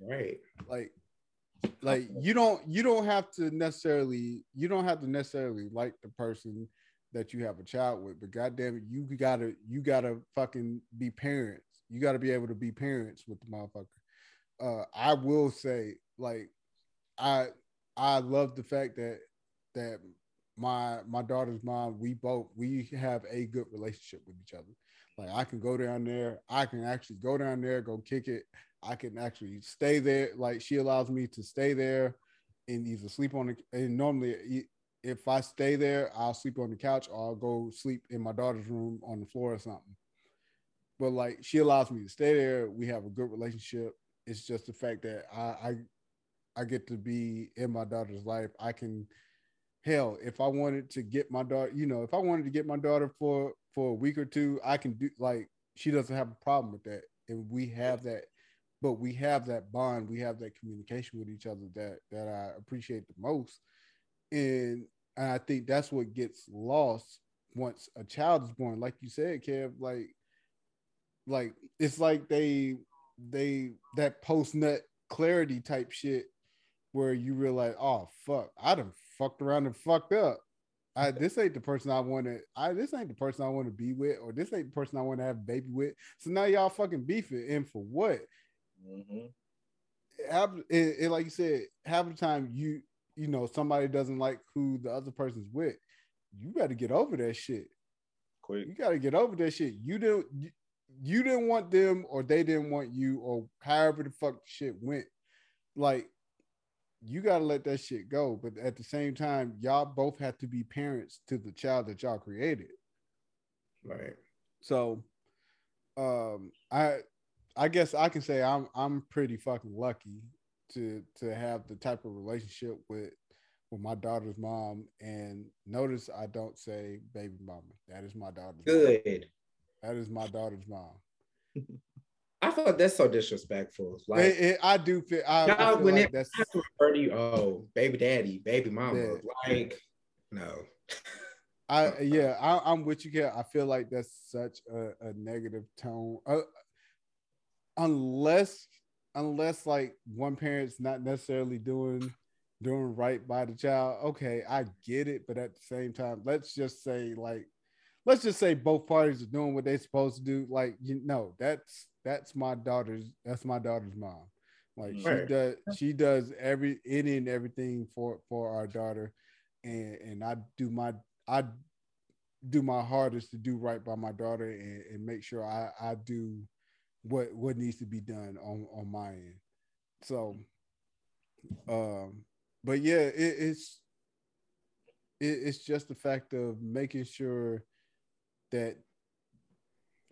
Right. like like you don't you don't have to necessarily you don't have to necessarily like the person that you have a child with but goddamn it you gotta you gotta fucking be parents you gotta be able to be parents with the motherfucker uh i will say like i i love the fact that that my my daughter's mom we both we have a good relationship with each other like i can go down there i can actually go down there go kick it I can actually stay there. Like she allows me to stay there and either sleep on the. And normally, if I stay there, I'll sleep on the couch or I'll go sleep in my daughter's room on the floor or something. But like she allows me to stay there. We have a good relationship. It's just the fact that I I, I get to be in my daughter's life. I can. Hell, if I wanted to get my daughter, you know, if I wanted to get my daughter for for a week or two, I can do. Like she doesn't have a problem with that, and we have that but we have that bond we have that communication with each other that that i appreciate the most and, and i think that's what gets lost once a child is born like you said kev like like it's like they they that post nut clarity type shit where you realize oh fuck i done fucked around and fucked up I, this ain't the person I want to. I this ain't the person I want to be with, or this ain't the person I want to have a baby with. So now y'all fucking beefing, and for what? Mhm. half and, and like you said, half the time you you know somebody doesn't like who the other person's with. You got to get over that shit. Quick. You got to get over that shit. You didn't you, you didn't want them or they didn't want you or however the fuck shit went. Like you got to let that shit go. But at the same time, y'all both have to be parents to the child that y'all created. Right. So um I I guess I can say I'm I'm pretty fucking lucky to to have the type of relationship with with my daughter's mom and notice I don't say baby mama. That is my daughter's mom. Good. That is my daughter's mom. [LAUGHS] I thought that's so disrespectful. Like It- it- I do feel I, I Y'all, feel when like that's I to refer to you, oh, baby daddy, baby mama. Yeah. Like, no. I yeah, I, I'm with you, Kat. I feel like that's such a, a negative tone. Uh, unless unless like one parent's not necessarily doing doing right by the child. Okay, I get it, but at the same time, let's just say like let's just say both parties are doing what they're supposed to do. Like you know, that's that's my daughter's that's my daughter's mom. Like Right. she does she does every any and everything for for our daughter, and and I do my I do my hardest to do right by my daughter and, and make sure I I do what what needs to be done on on my end. So, um, but yeah, it, it's it, it's just the fact of making sure that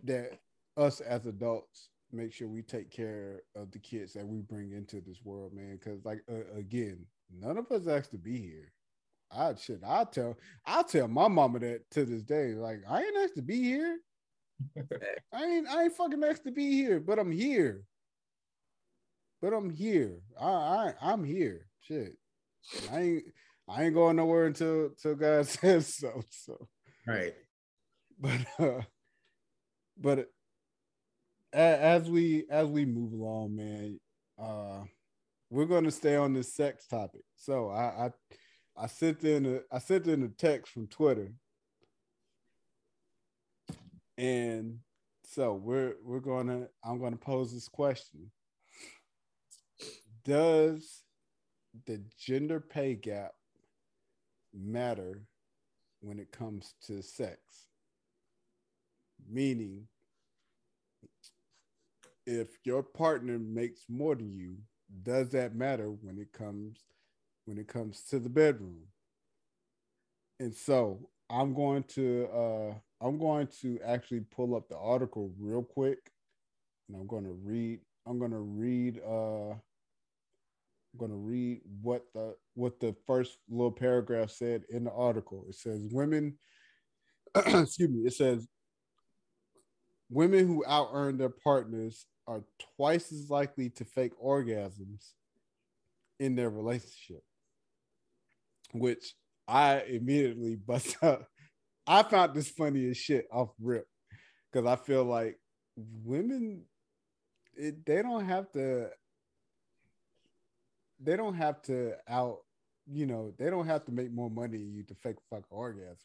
that us as adults make sure we take care of the kids that we bring into this world, man. Because like uh, again, none of us asked to be here. I should I tell I'll tell my mama that to this day. Like I ain't asked to be here. [LAUGHS] I ain't I ain't fucking asked to be here, but I'm here. But I'm here. I, I I'm here. Shit. I ain't I ain't going nowhere until until God [LAUGHS] says so. So Right. but uh but as we as we move along man uh we're going to stay on this sex topic. So i i i sent in a i sent in a text from twitter. And so we're we're to i'm to pose this question. Does the gender pay gap matter when it comes to sex? Meaning if your partner makes more than you does that matter when it comes when it comes to the bedroom? And so i'm going to uh i'm going to actually pull up the article real quick and i'm going to read i'm going to read uh i'm going to read what the what the first little paragraph said in the article. It says women [CLEARS THROAT] excuse me it says women who out earn their partners are twice as likely to fake orgasms in their relationship, which I immediately [LAUGHS] bust up. I found this funny as shit off rip because I feel like women, it, they don't have to, they don't have to out, you know, they don't have to make more money than you to fake a fucking orgasm.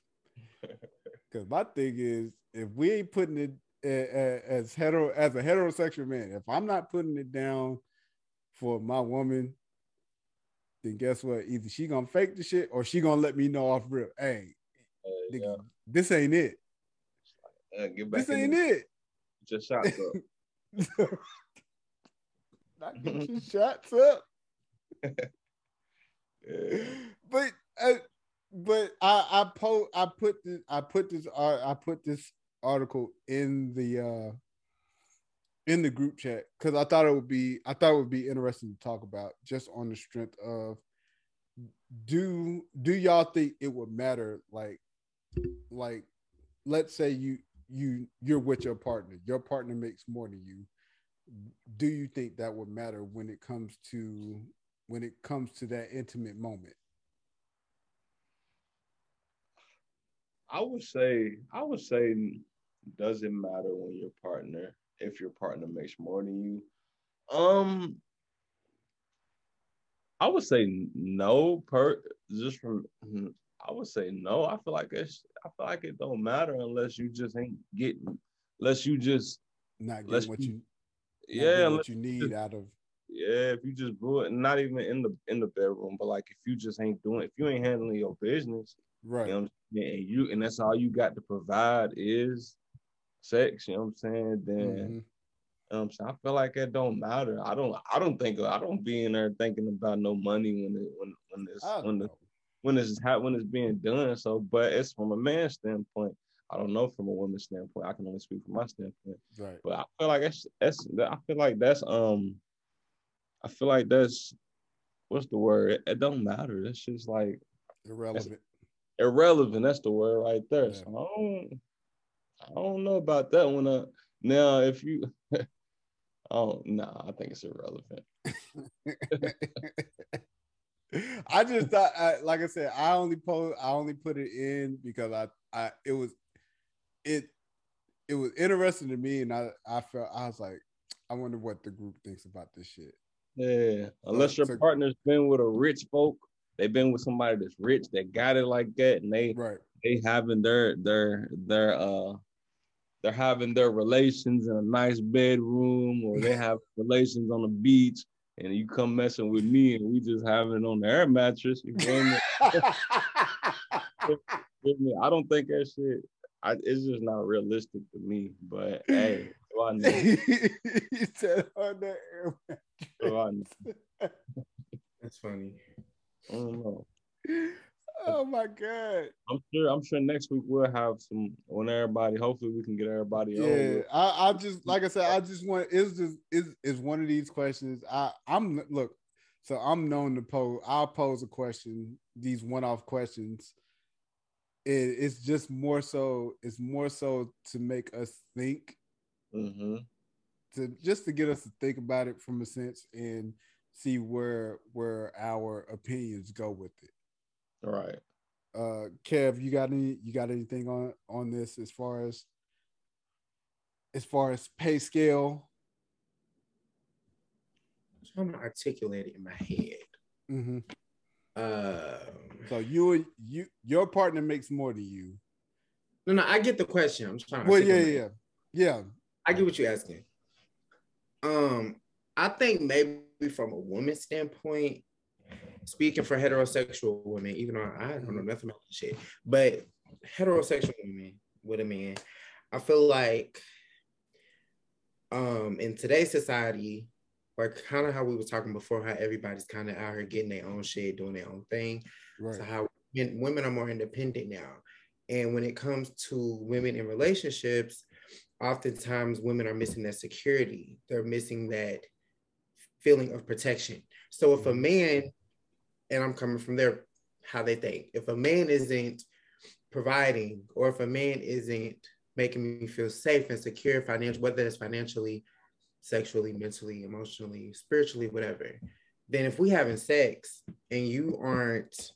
[LAUGHS] Because my thing is, if we ain't putting it as hetero as a heterosexual man, if I'm not putting it down for my woman, then guess what? Either she gonna fake the shit or she gonna let me know off rip. Hey, Uh, nigga, yeah. this ain't it. Uh, get back This ain't the, it. Get your shots up. [LAUGHS] Not get your shots up. Yeah. [LAUGHS] but uh, but I I po I put this I put this uh, I put this article in the uh in the group chat because I thought it would be I thought it would be interesting to talk about just on the strength of do do y'all think it would matter like like let's say you you you're with your partner your partner makes more than you. Do you think that would matter when it comes to when it comes to that intimate moment? I would say, I would say, does it matter when your partner, if your partner makes more than you? Um, I would say no. Per just from, I would say no. I feel like it's, I feel like it don't matter unless you just ain't getting, unless you just, not getting what be- you yeah, what you need out of Yeah, if you just do it, not even in the in the bedroom, but like if you just ain't doing, if you ain't handling your business, right you know what I'm saying, and you and that's all you got to provide is sex, you know what I'm saying? Then Mhm. what I'm saying, I feel like it don't matter. I don't I don't think I don't be in there thinking about no money when it when when it's I when the when it's ha- when it's being done. So, but it's from a man's standpoint. I don't know from a woman's standpoint. I can only speak from my standpoint. right But I feel like that's that's I feel like that's um I feel like that's what's the word? It, it don't matter. That's just like irrelevant irrelevant. That's the word right there. Yeah. So I don't know about that one. Uh, now if you [LAUGHS] oh nah, I think it's irrelevant. [LAUGHS] I just thought, I, like I said, I only post, I only put it in because I, I, it was, it, it was interesting to me, and I, I felt, I was like, I wonder what the group thinks about this shit. Yeah. Unless your so- partner's been with a rich folk, they've been with somebody that's rich that got it like that, and they Right. they having their their their uh they're having their relations in a nice bedroom or they [LAUGHS] have relations on the beach and you come messing with me and we just having it on the air mattress. You feel me? [LAUGHS] Feel me? I don't think that shit. I, it's just not realistic to me. But hey, why not? he said on the air Why not? That's funny. I don't know. [LAUGHS] Oh my god. I'm sure. I'm sure next week we'll have some on everybody. Hopefully, we can get everybody. Yeah, I, I just like I said, I just want it's just is is one of these questions. I I'm look, so I'm known to pose. I'll pose a question. These one off questions. It, it's just more so. It's more so to make us think, Mhm. to just to get us to think about it from a sense and see where where our opinions go with it. All right. Uh, Kev, you got any? You got anything on on this as far as as far as pay scale? I'm trying to articulate it in my head. Mm-hmm. Um, So you and you your partner makes more than you. no, no, I get the question. I'm trying to. Well, yeah, articulate yeah, it. yeah. I get what you're asking. Um, I think maybe from a woman's standpoint, speaking for heterosexual women, even though I don't know nothing about this shit, but heterosexual women with a man, I feel like um in today's society, like kind of how we were talking before, how everybody's kind of out here getting their own shit, doing their own thing. Right. So how men, women are more independent now. And when it comes to women in relationships, oftentimes women are missing that security. They're missing that feeling of protection. So if a man, and I'm coming from their how they think, if a man isn't providing, or if a man isn't making me feel safe and secure financially, whether it's financially, sexually, mentally, emotionally, spiritually, whatever, then if we having sex and you aren't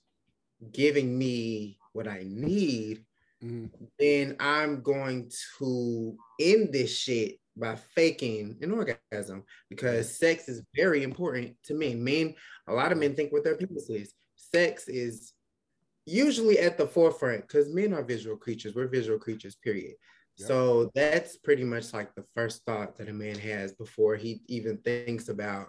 giving me what I need, Mhm. then I'm going to end this shit by faking an orgasm because sex is very important to men. Men, a lot of men think what their penis is. Sex is usually at the forefront because men are visual creatures. We're visual creatures, period. Yep. So that's pretty much like the first thought that a man has before he even thinks about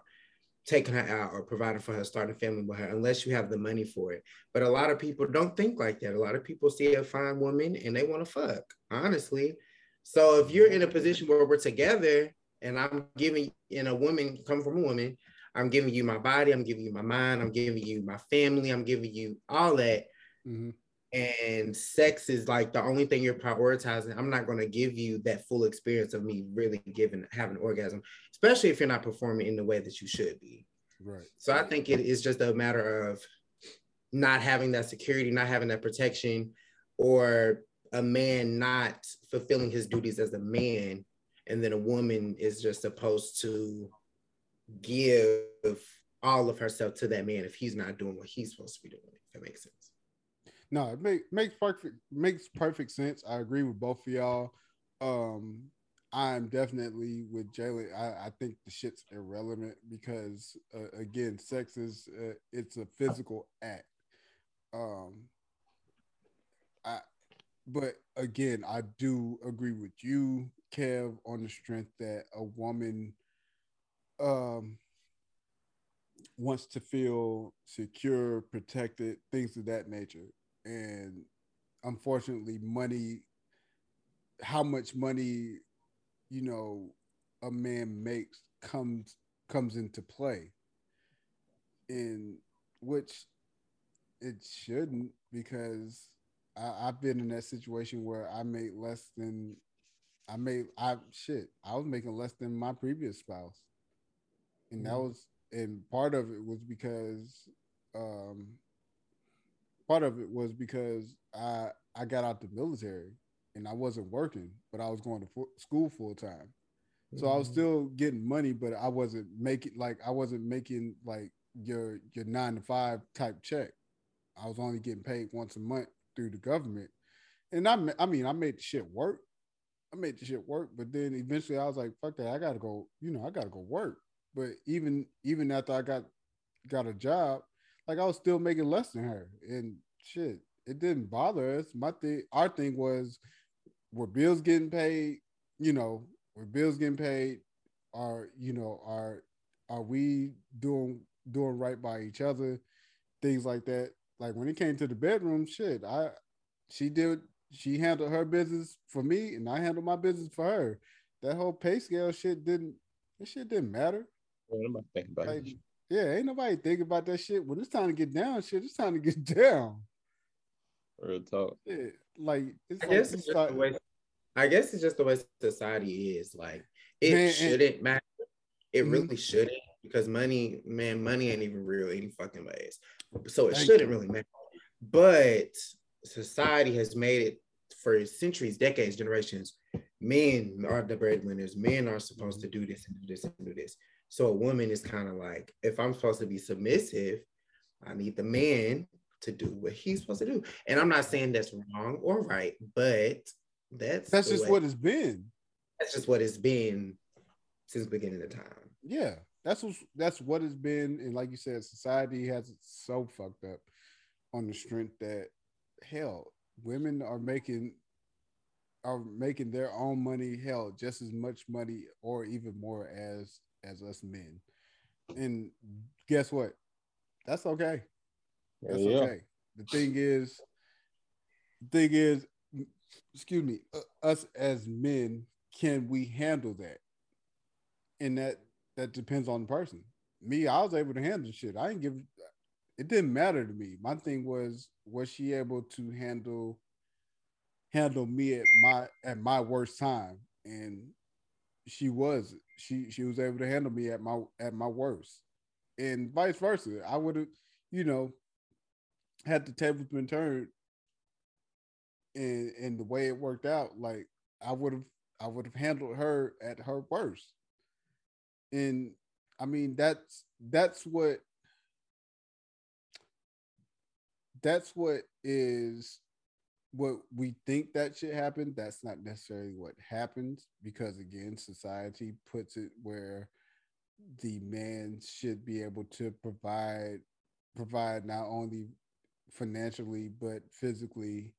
taking her out or providing for her, starting a family with her, unless you have the money for it. But a lot of people don't think like that. A lot of people see a fine woman and they want to fuck, honestly. So if you're in a position where we're together and I'm giving, in a woman come from a woman, I'm giving you my body, I'm giving you my mind, I'm giving you my family, I'm giving you all that. Mhm. And sex is like the only thing you're prioritizing. I'm not going to give you that full experience of me really giving, having orgasm, especially if you're not performing in the way that you should be. Right. So I think it is just a matter of not having that security, not having that protection, or a man not fulfilling his duties as a man, and then a woman is just supposed to give all of herself to that man if he's not doing what he's supposed to be doing. If that makes sense. No, it make, makes perfect makes perfect sense. I agree with both of y'all. Um, I'm definitely with Jailen. I, I think the shit's irrelevant because uh, again, sex is uh, it's a physical act. Um, but again, I do agree with you, Kev, on the strength that a woman, um, wants to feel secure, protected, things of that nature. And unfortunately, money, how much money, you know, a man makes comes comes into play. In which it shouldn't because I, I've been in that situation where I made less than I made I shit. I was making less than my previous spouse. And that Mhm. was and part of it was because um part of it was because I I got out the military and I wasn't working, but I was going to school full time. So I was Mhm. still getting money, but I wasn't making like I wasn't making like your your nine to five type check. I was only getting paid once a month through the government, and I, I mean I made the shit work. I made the shit work, but then eventually I was like, fuck that, I gotta go. You know, I gotta go work. But even even after I got got a job, like I was still making less than her, and shit. it didn't bother us. My thing, our thing was, were bills getting paid? You know, were bills getting paid? Are you know are are we doing doing right by each other? Things like that. Like when it came to the bedroom, shit, I she did she handled her business for me, and I handled my business for her. That whole pay scale shit didn't that shit didn't matter. Well, about like, yeah, ain't nobody thinking about that shit. When it's time to get down, shit, it's time to get [LAUGHS] down. Real talk. Yeah, like it's I like guess it's start, just the way. I guess it's just the way society is. Like it man, shouldn't and, matter. It mm-hmm. really shouldn't because money, man, money ain't even real any fucking ways. So it shouldn't you. really matter. But society has made it for centuries, decades, generations. Men are the breadwinners. Men are supposed to do this and do this and do this. So a woman is kind of like, if I'm supposed to be submissive, I need the man to do what he's supposed to do. And I'm not saying that's wrong or right, but that's that's just way. what it's been. That's just what it's been since the beginning of time. Yeah, that's what that's what it's been. And like you said, society has it so fucked up on the strength that hell, women are making are making their own money hell just as much money or even more as as us men. And guess what? That's okay. That's yeah. okay. The thing is, the thing is, excuse me, us as men, can we handle that? And that that depends on the person. Me, I was able to handle shit. I didn't give. It didn't matter to me. My thing was, was she able to handle handle me at my at my worst time? And she was. She she was able to handle me at my at my worst, and vice versa. I would have, you know, had the tables been turned and and the way it worked out, like I would have I would have handled her at her worst. And I mean that's that's what that's what is what we think that should happen. That's not necessarily what happens because again, society puts it where the man should be able to provide provide not only financially but physically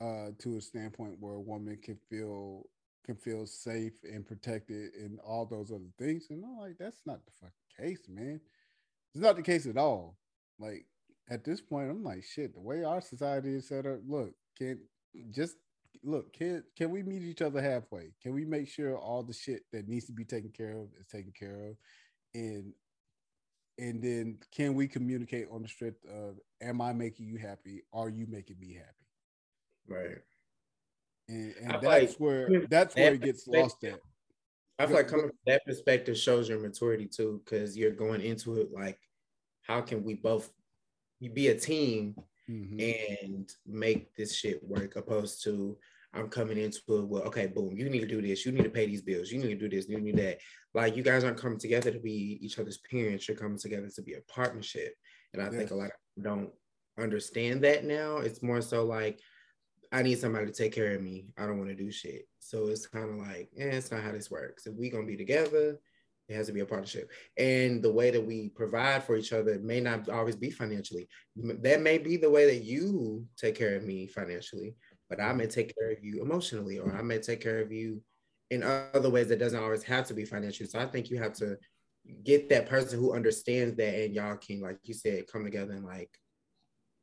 uh, to a standpoint where a woman can feel can feel safe and protected and all those other things. And I'm like, that's not the fucking case, man. It's not the case at all. Like at this point, I'm like, shit, the way our society is set up, look, can just look, can can we meet each other halfway? Can we make sure all the shit that needs to be taken care of is taken care of? And and then can we communicate on the strength of am I making you happy? Are you making me happy? Right. And, and that's like, where that's where it gets lost at. I feel like coming from that perspective shows your maturity too, because you're going into it like, how can we both be a team mm-hmm. and make this shit work, opposed to I'm coming into it. Well, okay, boom, you need to do this. You need to pay these bills. You need to do this. You need that. Like you guys aren't coming together to be each other's parents. You're coming together to be a partnership. And I think a lot of don't understand that now. It's more so like I need somebody to take care of me. I don't want to do shit. So it's kind of like, yeah, it's not how this works. If we gonna be together, it has to be a partnership. And the way that we provide for each other may not always be financially. That may be the way that you take care of me financially, but I may take care of you emotionally, or I may take care of you in other ways that doesn't always have to be financial. So I think you have to get that person who understands that, and y'all can, like you said, come together and like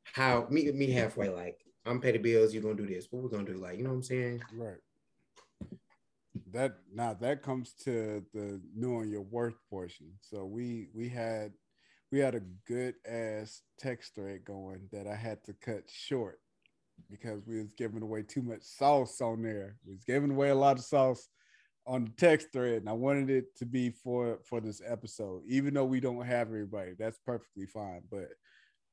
how meet me halfway. Like I'm pay the bills, you're gonna do this. What we're gonna do? Like you know what I'm saying? Right. That now that comes to the knowing your worth portion. So we we had we had a good ass text thread going that I had to cut short because we was giving away too much sauce on there. We was giving away a lot of sauce on the text thread, and I wanted it to be for for this episode. Even though we don't have everybody, that's perfectly fine. But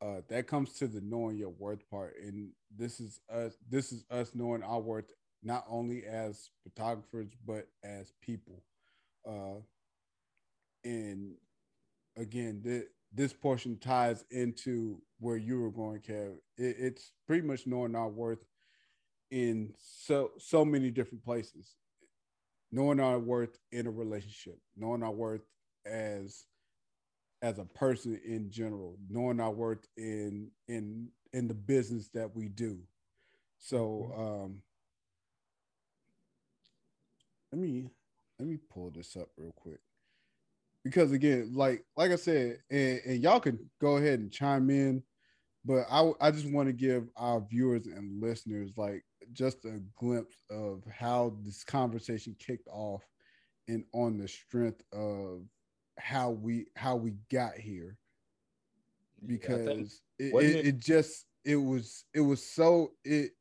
uh, that comes to the knowing your worth part, and this is us. This is us knowing our worth not only as photographers but as people. Uh, and again, th- this portion ties into where you were going, Kev. It, it's pretty much knowing our worth in so so many different places. Knowing our worth in a relationship, knowing our worth as as a person in general, knowing our worth in in in the business that we do. So um let me let me pull this up real quick. Because again, like like I said, and, and y'all can go ahead and chime in, but I I just want to give our viewers and listeners like just a glimpse of how this conversation kicked off and on the strength of how we how we got here. Because it, it, it, it just it was it was so it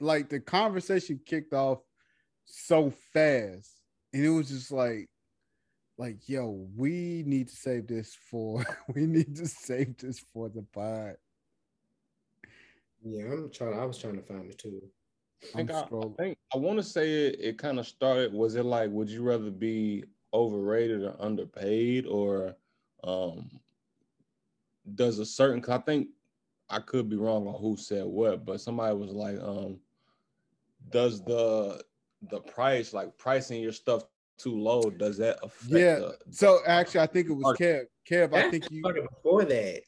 like the conversation kicked off so fast. And it was just like like yo we need to save this for [LAUGHS] we need to save this for the pod. Yeah i'm trying i was trying to find it too. I think I, I, think I want to say it, it kind of started. Was it like, would you rather be overrated or underpaid, or um, does a certain? Cause I think I could be wrong on who said what, but somebody was like, um, does the the price like pricing your stuff too low does that affect yeah the, so actually i think it was kev kev i think you before that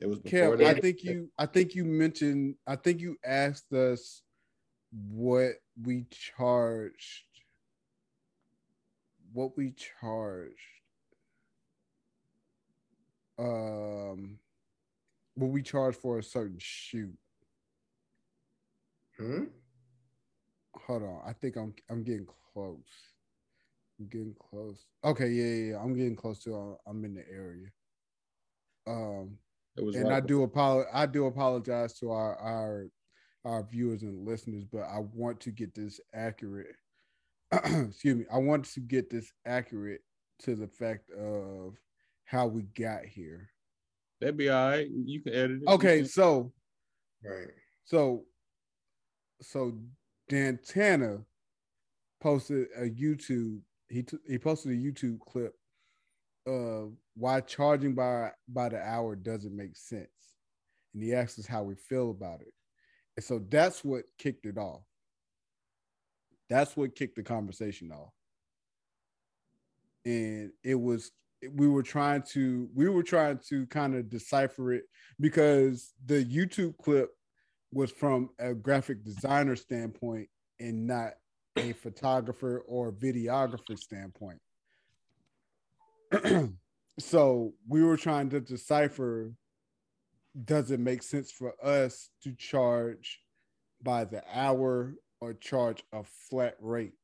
it was before kev that. i think you i think you mentioned i think you asked us what we charged what we charged um what we charge for a certain shoot hmm hold on. I think I'm I'm getting close. I'm getting close. Okay, yeah, yeah, yeah. I'm getting close to. Uh, I'm in the area. Um, it was and right I do apologize. I do apologize to our our our viewers and listeners, but I want to get this accurate. [CLEARS THROAT] Excuse me. I want to get this accurate to the fact of how we got here. That'd be all right. You can edit it. Okay, so right. So so Dantana posted a YouTube. He t- he posted a YouTube clip of why charging by by the hour doesn't make sense, and he asked us how we feel about it. And so that's what kicked it off. That's what kicked the conversation off. And it was we were trying to we were trying to kind of decipher it because the YouTube clip was from a graphic designer standpoint and not a photographer or videographer standpoint. [CLEARS THROAT] so we were trying to decipher does it make sense for us to charge by the hour or charge a flat rate?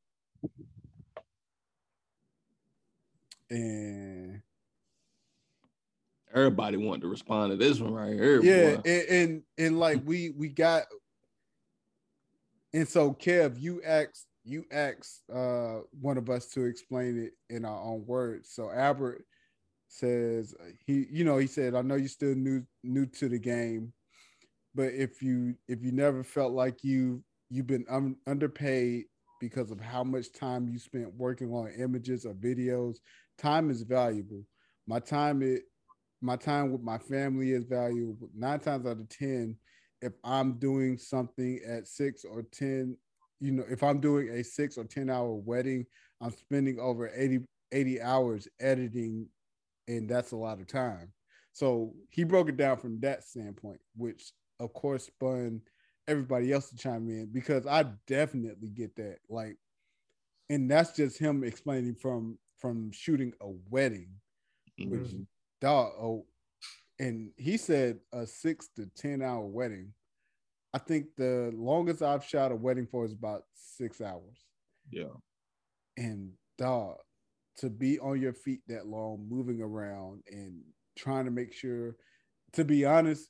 And everybody wanted to respond to this one right here. Yeah, and, and, and like we we got, and so Kev, you asked you asked uh one of us to explain it in our own words. So Albert says he, you know, he said, I know you're still new new to the game, but if you if you never felt like you you've been un- underpaid because of how much time you spent working on images or videos, time is valuable. My time it my time with my family is valuable. Nine times out of 10, if I'm doing something at six or 10, you know, if I'm doing a six or 10 hour wedding, I'm spending over 80, 80 hours editing, and that's a lot of time. So he broke it down from that standpoint, which of course spun everybody else to chime in because I definitely get that. Like, and that's just him explaining from from shooting a wedding, mm-hmm. which dog. Oh, and he said a six to ten hour wedding. I think the longest I've shot a wedding for is about six hours. Yeah. And dog, to be on your feet that long, moving around and trying to make sure. To be honest,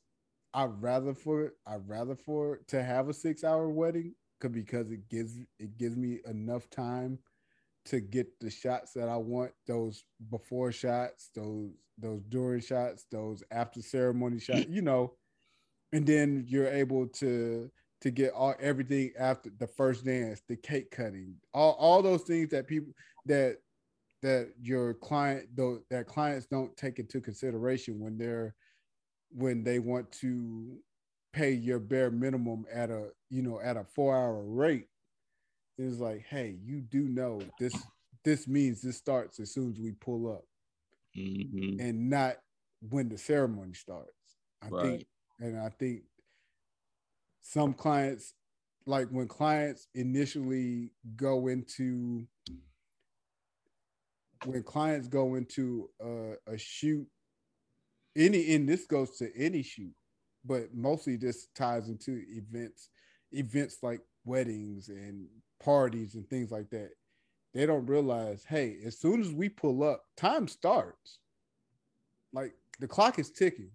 I'd rather for it. I'd rather for to have a six hour wedding because it gives it gives me enough time to get the shots that I want, those before shots, those those during shots, those after ceremony shots, you know, and then you're able to to get all everything after the first dance, the cake cutting, all, all those things that people that that your client though that clients don't take into consideration when they're when they want to pay your bare minimum at a you know at a four hour rate is like, hey, you do know this this means this starts as soon as we pull up. Mhm. and not when the ceremony starts. I Right. think, and I think some clients, like when clients initially go into, when clients go into a, a shoot, any, and this goes to any shoot, but mostly this ties into events, events like weddings and parties and things like that. They don't realize, hey, as soon as we pull up, time starts like the clock is ticking.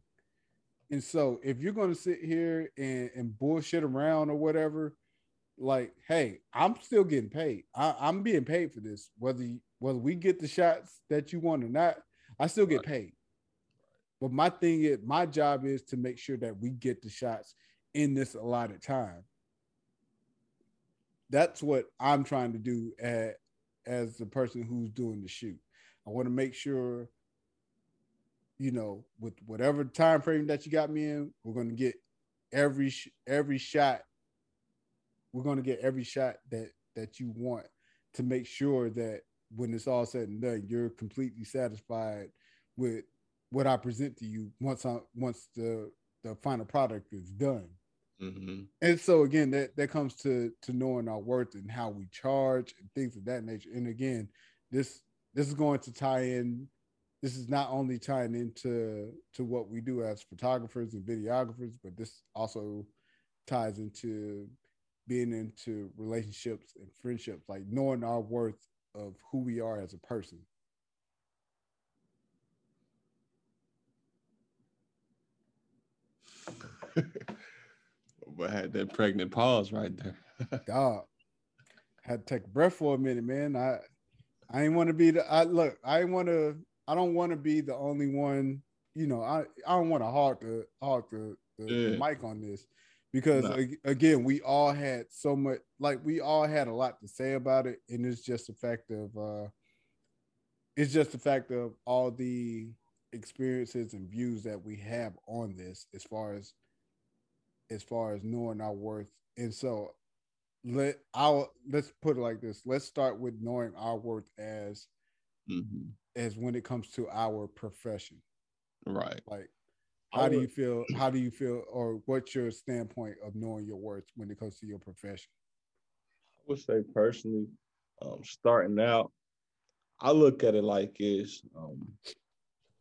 And so if you're going to sit here and, and bullshit around or whatever, like, hey, I'm still getting paid. I, I'm being paid for this. Whether you, whether we get the shots that you want or not, I still get paid. But my thing is, my job is to make sure that we get the shots in this allotted time. That's what I'm trying to do at, as the person who's doing the shoot. I want to make sure you know, with whatever time frame that you got me in, we're going to get every every shot. We're going to get every shot that that you want to make sure that when it's all said and done, you're completely satisfied with what I present to you once I once the the final product is done. Mhm. And so again, that that comes to to knowing our worth and how we charge and things of that nature. And again, this this is going to tie in. This is not only tying into to what we do as photographers and videographers, but this also ties into being into relationships and friendships, like knowing our worth of who we are as a person. [LAUGHS] but I had that pregnant pause right there. [LAUGHS] Dog. Had to take a breath for a minute, man. I I ain't want to be the I look, I want to I don't want to be the only one, you know, I I don't want to hog the hog the, the, the mic on this because No. ag- again, we all had so much like we all had a lot to say about it and it's just the fact of uh it's just the fact of all the experiences and views that we have on this as far as as far as knowing our worth and so let our let's put it like this let's start with knowing our worth as Mhm. as when it comes to our profession Right. like I how do you feel how do you feel or what's your standpoint of knowing your worth when it comes to your profession I would say personally, um, starting out, I look at it like it's um,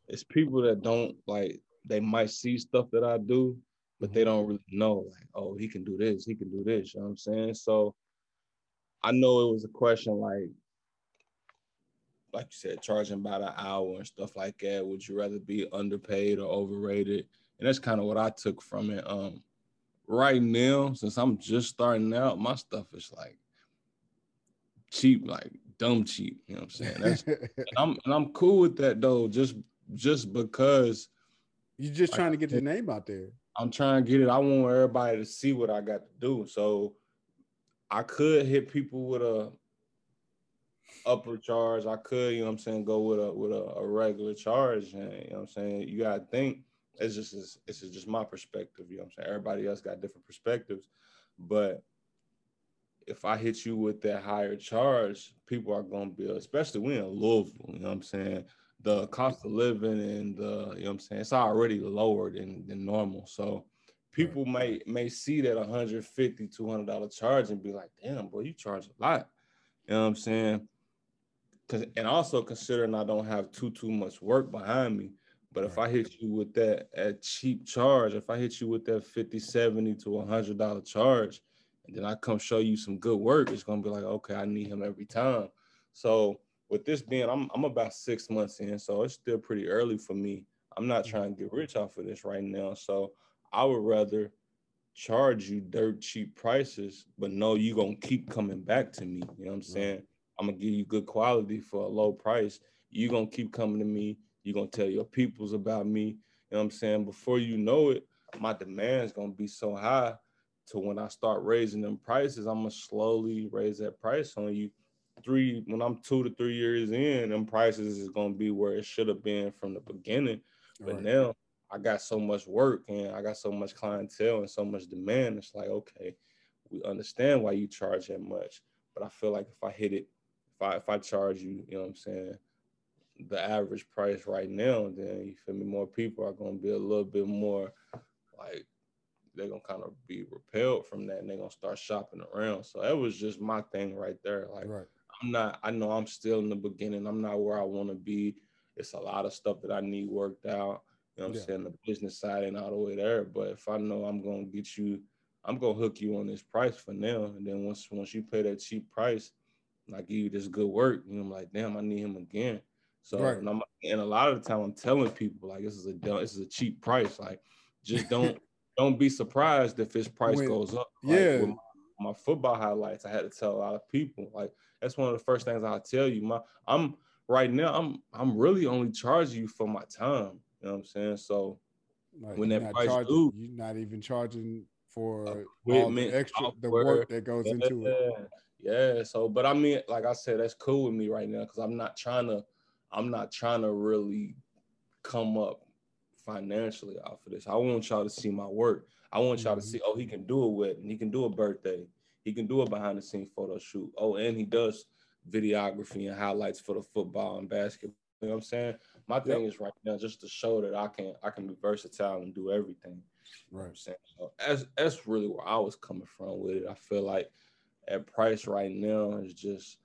it's people that don't like they might see stuff that I do, but they don't really know like, oh, he can do this, he can do this. You know what I'm saying? So I know it was a question like, like you said, charging by the hour and stuff like that. Would you rather be underpaid or overrated? And that's kind of what I took from it. Um, right now, since I'm just starting out, my stuff is like cheap, like dumb cheap. You know what I'm saying? That's [LAUGHS] and I'm and I'm cool with that though, just just because you're just trying to get your name out there I'm trying to get it. I want everybody to see what I got to do. So I could hit people with a upper charge. I could, you know what I'm saying, go with a with a, a regular charge. And you know what I'm saying? You gotta think it's just it's, just my perspective, you know what I'm saying? Everybody else got different perspectives. But if I hit you with that higher charge, people are gonna be, especially we in Louisville, you know what I'm saying? The cost of living and the, you know what I'm saying, it's already lower than, than normal. So people may may see that 150 200 dollar charge and be like, damn, boy, you charge a lot. You know what I'm saying? Cause and also considering I don't have too too much work behind me. But if I hit you with that at cheap charge, if I hit you with that 50, 70 to a hundred dollar charge, and then I come show you some good work, it's gonna be like, okay, I need him every time. So with this being, I'm I'm about six months in, so it's still pretty early for me. I'm not mm-hmm. trying to get rich off of this right now. So I would rather charge you dirt cheap prices, but know you're gonna keep coming back to me. You know what I'm saying? I'm gonna give you good quality for a low price. You're gonna keep coming to me. You're gonna tell your peoples about me. You know what I'm saying? Before you know it, my demand's gonna be so high to when I start raising them prices, I'm gonna slowly raise that price on you. Three when I'm two to three years in, them prices is gonna be where it should have been from the beginning. But Right. now I got so much work and I got so much clientele and so much demand. It's like, okay, we understand why you charge that much. But I feel like if I hit it, if I if I charge you, you know what I'm saying, the average price right now, then you feel me, more people are gonna be a little bit more like they're gonna kind of be repelled from that and they're gonna start shopping around. So that was just my thing right there. Like right. I'm not, I know I'm still in the beginning. I'm not where I want to be. It's a lot of stuff that I need worked out. You know I'm yeah. saying? The business side and all the way there. But if I know I'm gonna get you, I'm gonna hook you on this price for now. And then once once you pay that cheap price, I give you this good work, you know, I'm like, damn, I need him again. So right. and, and, a lot of the time I'm telling people like this is a this is a cheap price. Like just don't [LAUGHS] don't be surprised if his price when, goes up. Like, yeah. My, my, football highlights, I had to tell a lot of people. Like that's one of the first things I'll tell you. My I'm right now, I'm I'm really only charging you for my time. You know what I'm saying? So like, when that price charging, do, you're not even charging for uh, all the extra the work that goes yeah, into it. Yeah. So, but I mean, like I said, that's cool with me right now because I'm not trying to, I'm not trying to really come up financially off of this. I want y'all to see my work. I want y'all mm-hmm. to see, oh, he can do a wedding, he can do a birthday, he can do a behind the scenes photo shoot. Oh, and he does videography and highlights for the football and basketball. You know what I'm saying? My thing yep. is right now just to show that I can I can be versatile and do everything. Right. You know I'm saying? So that's that's really where I was coming from with it. I feel like at price right now is just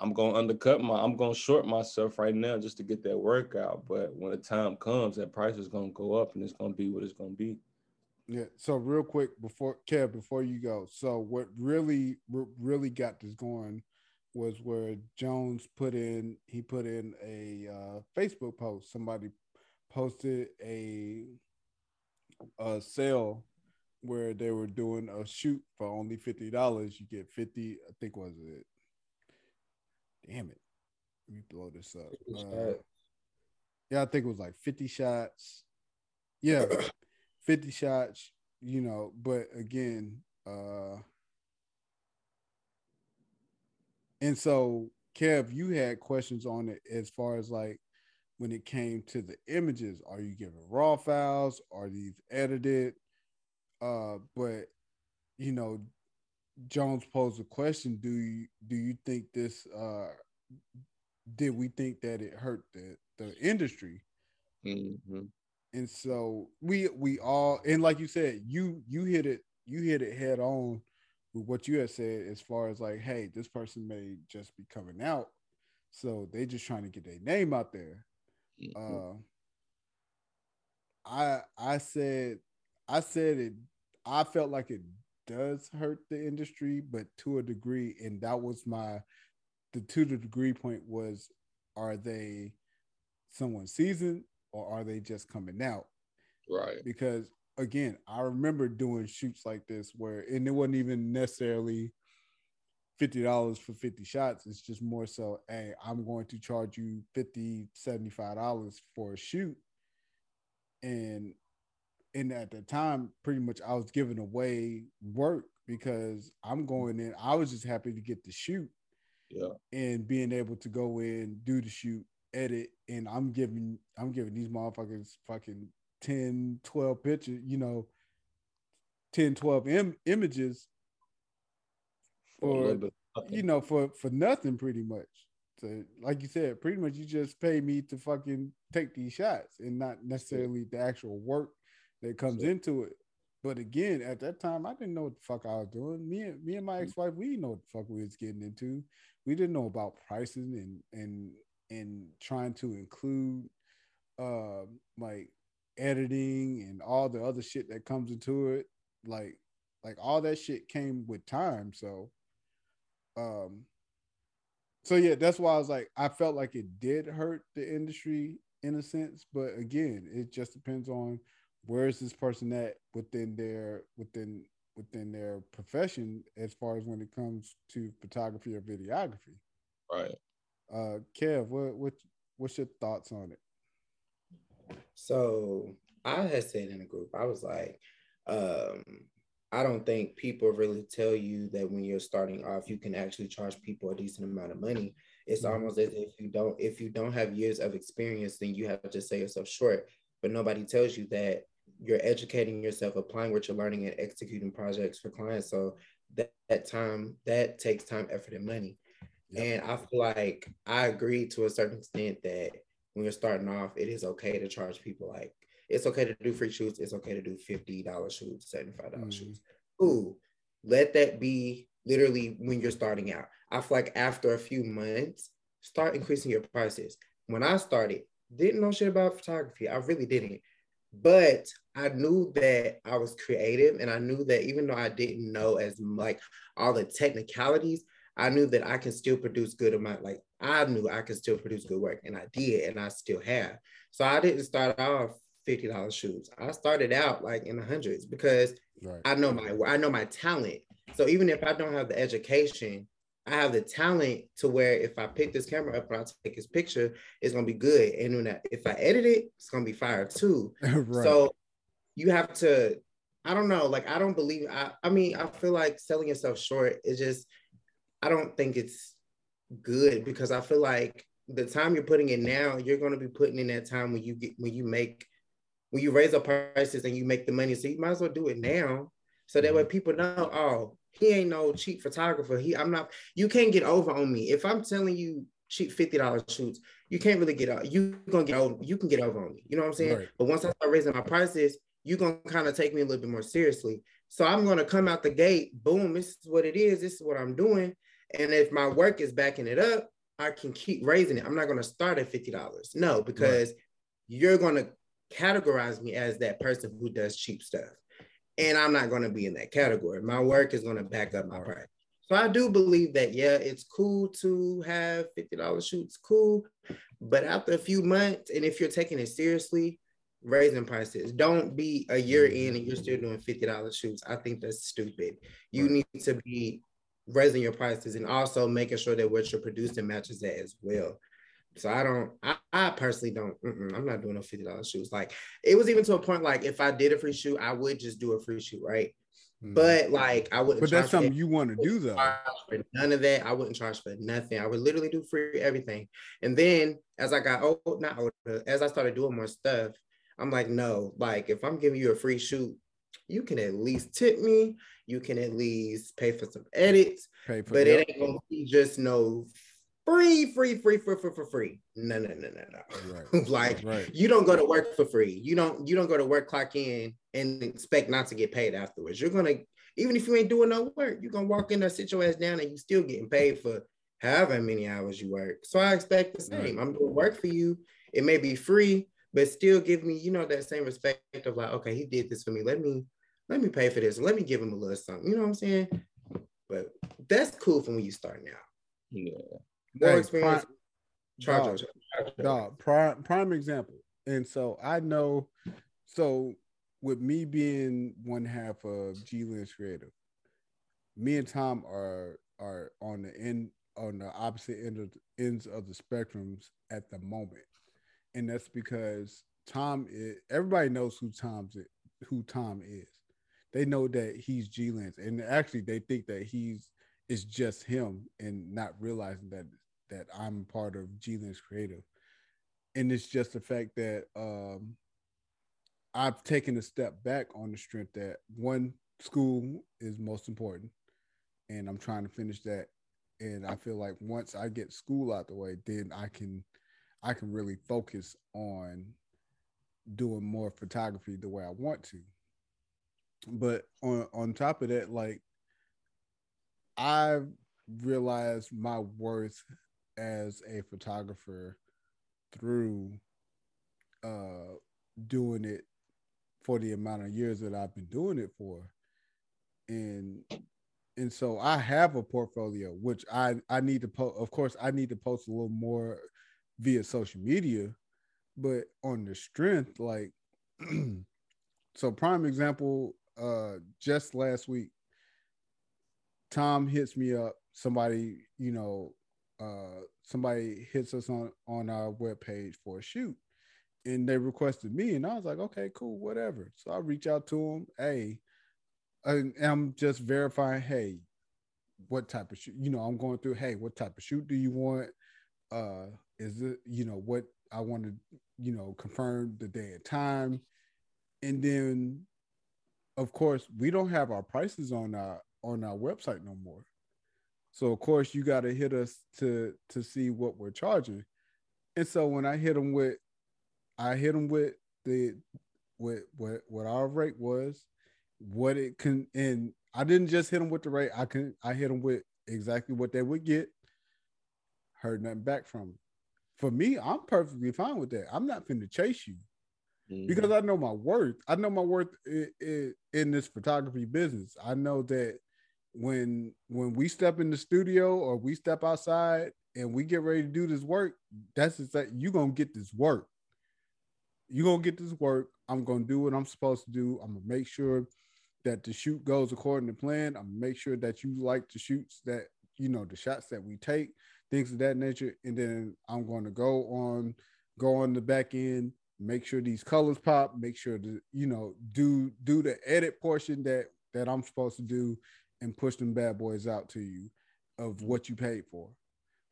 I'm gonna undercut my, I'm gonna short myself right now just to get that workout. But when the time comes, that price is gonna go up and it's gonna be what it's gonna be. Yeah. So real quick before Kev, before you go, so what really really got this going was where Jones put in he put in a uh, Facebook post. Somebody posted a a sale where they were doing a shoot for only fifty dollars. You get fifty, I think was it Damn it. Let me blow this up. Uh, yeah, I think it was like 50 shots. Yeah, 50 shots, you know, but again, uh and so Kev, you had questions on it as far as like when it came to the images. Are you giving raw files? Are these edited? Uh, but you know, Jones posed a question: Do you do you think this? Uh, did we think that it hurt the the industry? Mm-hmm. And so we we all and like you said, you you hit it you hit it head on with what you had said as far as like, hey, this person may just be coming out, so they just trying to get their name out there. Mm-hmm. Uh, I I said I said it. I felt like it does hurt the industry, but to a degree, and that was my the to the degree point was are they someone seasoned or are they just coming out? Right. Because again, I remember doing shoots like this where and it wasn't even necessarily $50 for 50 shots. It's just more so, hey, I'm going to charge you 50 $75 for a shoot. And and at the time, pretty much I was giving away work because I'm going in. I was just happy to get the shoot. Yeah. And being able to go in, do the shoot, edit, and I'm giving I'm giving these motherfuckers fucking 10, 12 pictures, you know, 10, 12 Im- images for you know, for for nothing pretty much. So like you said, pretty much you just pay me to fucking take these shots and not necessarily the actual work that comes into it. But again, at that time, I didn't know what the fuck I was doing. Me and me and my mm. ex-wife, we didn't know what the fuck we was getting into. We didn't know about pricing and and and trying to include uh like editing and all the other shit that comes into it. Like like all that shit came with time. So um so yeah, that's why I was like, I felt like it did hurt the industry in a sense, but again, it just depends on where is this person at within their within within their profession as far as when it comes to photography or videography. Right. Uh Kev, what what what's your thoughts on it? So I had said in a group, I was like, um, I don't think people really tell you that when you're starting off, you can actually charge people a decent amount of money. It's mm-hmm. almost as if you don't, if you don't have years of experience, then you have to sell yourself short. But nobody tells you that you're educating yourself, applying what you're learning, and executing projects for clients. So that, that time that takes time, effort, and money. And I feel like I agree to a certain extent that when you're starting off, it is okay to charge people like it's okay to do free shoots, it's okay to do $50 shoots, $75 mm-hmm. shoots. Ooh, let that be literally when you're starting out. I feel like after a few months, start increasing your prices. When I started, didn't know shit about photography. I really didn't. But I knew that I was creative and I knew that even though I didn't know as like all the technicalities, I knew that I can still produce good amount. Like I knew I could still produce good work and I did and I still have. So I didn't start off $50 shoots. I started out like in the hundreds because right. I know my I know my talent. So even if I don't have the education, I have the talent to where if I pick this camera up and I take this picture, it's gonna be good. And when I, if I edit it, it's gonna be fire too. [LAUGHS] right. So you have to, I don't know, like I don't believe I I mean, I feel like selling yourself short is just I don't think it's good because I feel like the time you're putting in now, you're gonna be putting in that time when you get when you make when you raise up prices and you make the money. So you might as well do it now. So that way mm-hmm. people know, oh, he ain't no cheap photographer. He, I'm not. You can't get over on me if I'm telling you cheap fifty dollars shoots. You can't really get out. You gonna get over. You can get over on me. You know what I'm saying? Right. But once I start raising my prices, you're gonna kind of take me a little bit more seriously. So I'm gonna come out the gate. Boom. This is what it is. This is what I'm doing. And if my work is backing it up, I can keep raising it. I'm not gonna start at fifty dollars. No, because right. you're gonna categorize me as that person who does cheap stuff and I'm not going to be in that category. My work is going to back up my price. So I do believe that yeah, it's cool to have fifty dollars shoots, cool, but after a few months, and if you're taking it seriously, raising prices. Don't be a year in and you're still mm-hmm. doing fifty dollars shoots. I think that's stupid. You need to be raising your prices and also making sure that what you're producing matches that as well. So I don't, I, I personally don't, I'm not doing no $50 shoots. Like it was even to a point, like if I did a free shoot, I would just do a free shoot, right? Mm. But like I wouldn't. But that's something you want to do though. none of that. I wouldn't charge for nothing. I would literally do free everything. And then as I got old, not older, as I started doing more stuff, I'm like, no, like if I'm giving you a free shoot, you can at least tip me. You can at least pay for some edits. For but it ain't gonna be just no free, free, free, free, free, for free. No, no, no, no, no. Right. [LAUGHS] like right. you don't go to work for free. You don't you don't go to work, clock in, and expect not to get paid afterwards. You're gonna even if you ain't doing no work, you're gonna walk in there, sit your ass down, and you still getting paid for however many hours you work. So I expect the same. Right. I'm doing work for you. It may be free, but still give me, you know, that same respect of like, okay, he did this for me. Let me let me pay for this. Let me give him a little something. You know what I'm saying? But that's cool from when you start now. Yeah more hey, experience. Prime, dog, dog, prime, prime example. And so I know, so with me being one half of G Lens Creative, me and Tom are are on the end on the opposite end of ends of the spectrums at the moment, and that's because Tom is everybody knows who Tom's who Tom is. They know that he's G Lens, and actually they think that he's it's just him, and not realizing that that I'm part of G Lens Creative. And it's just the fact that um, I've taken a step back on the strength that one, school is most important. And I'm trying to finish that. And I feel like once I get school out the way, then I can I can really focus on doing more photography the way I want to. But on on top of that, like I've realized my worth as a photographer through uh, doing it for the amount of years that I've been doing it for. And and so I have a portfolio which I I need to post of course I need to post a little more via social media but on the strength like [CLEARS THROAT] so prime example uh just last week Tom hits me up. Somebody you know uh, somebody hits us on on our webpage for a shoot. And they requested me and i was like okay cool whatever. So i reach out to them hey and i'm just verifying hey what type of shoot you know i'm going through hey what type of shoot do you want? Uh is it you know what i want to you know confirm the day and time. And then of course we don't have our prices on our on our website no more So of course you got to hit us to to see what we're charging. And so when I hit them with, I hit them with the what what what our rate was, what it can, and I didn't just hit them with the rate. I can I hit them with exactly what they would get. Heard nothing back from them. For me, I'm perfectly fine with that. I'm not finna chase you Mhm. because I know my worth. I know my worth in, in, in this photography business. I know that when when we step in the studio or we step outside and we get ready to do this work, that's just that you gonna get this work. You're gonna get this work. I'm gonna do what I'm supposed to do. I'm gonna make sure that the shoot goes according to plan. I'm gonna make sure that you like the shoots that you know the shots that we take, things of that nature. And then I'm going to go on, go on the back end, make sure these colors pop, make sure to you know do do the edit portion that that I'm supposed to do, and push them bad boys out to you of mm-hmm. what you paid for.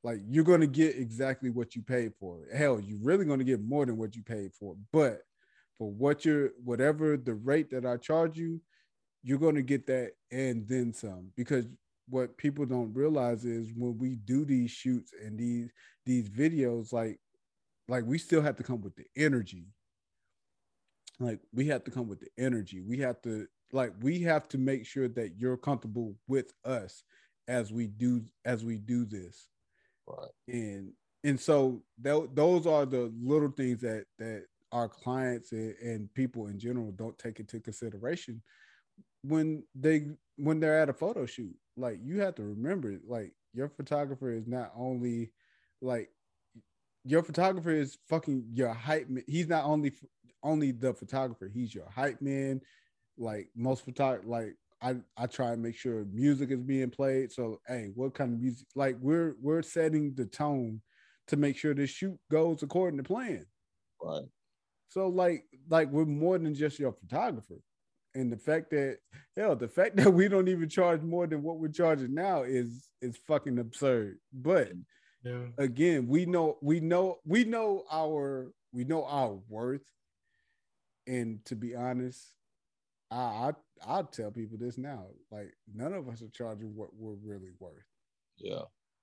Like you're gonna get exactly what you paid for. Hell, you're really gonna get more than what you paid for. But for what you're whatever the rate that I charge you, you're gonna get that and then some. Because what people don't realize is when we do these shoots and these these videos, like like we still have to come with the energy. Like we have to come with the energy. We have to like we have to make sure that you're comfortable with us as we do as we do this Right. and and so tho- those are the little things that that our clients and, and people in general don't take into consideration when they when they're at a photo shoot like you have to remember like your photographer is not only like your photographer is fucking your hype man. he's not only only the photographer he's your hype man like most photog like I, I try and make sure music is being played. So hey, what kind of music? Like we're we're setting the tone to make sure this shoot goes according to plan. Right. So like like we're more than just your photographer. And the fact that hell, the fact [LAUGHS] that we don't even charge more than what we're charging now is is fucking absurd. But Yeah. again, we know we know we know our we know our worth. And to be honest, I, I I'll tell people this now. Like none of us are charging what we're really worth. Yeah.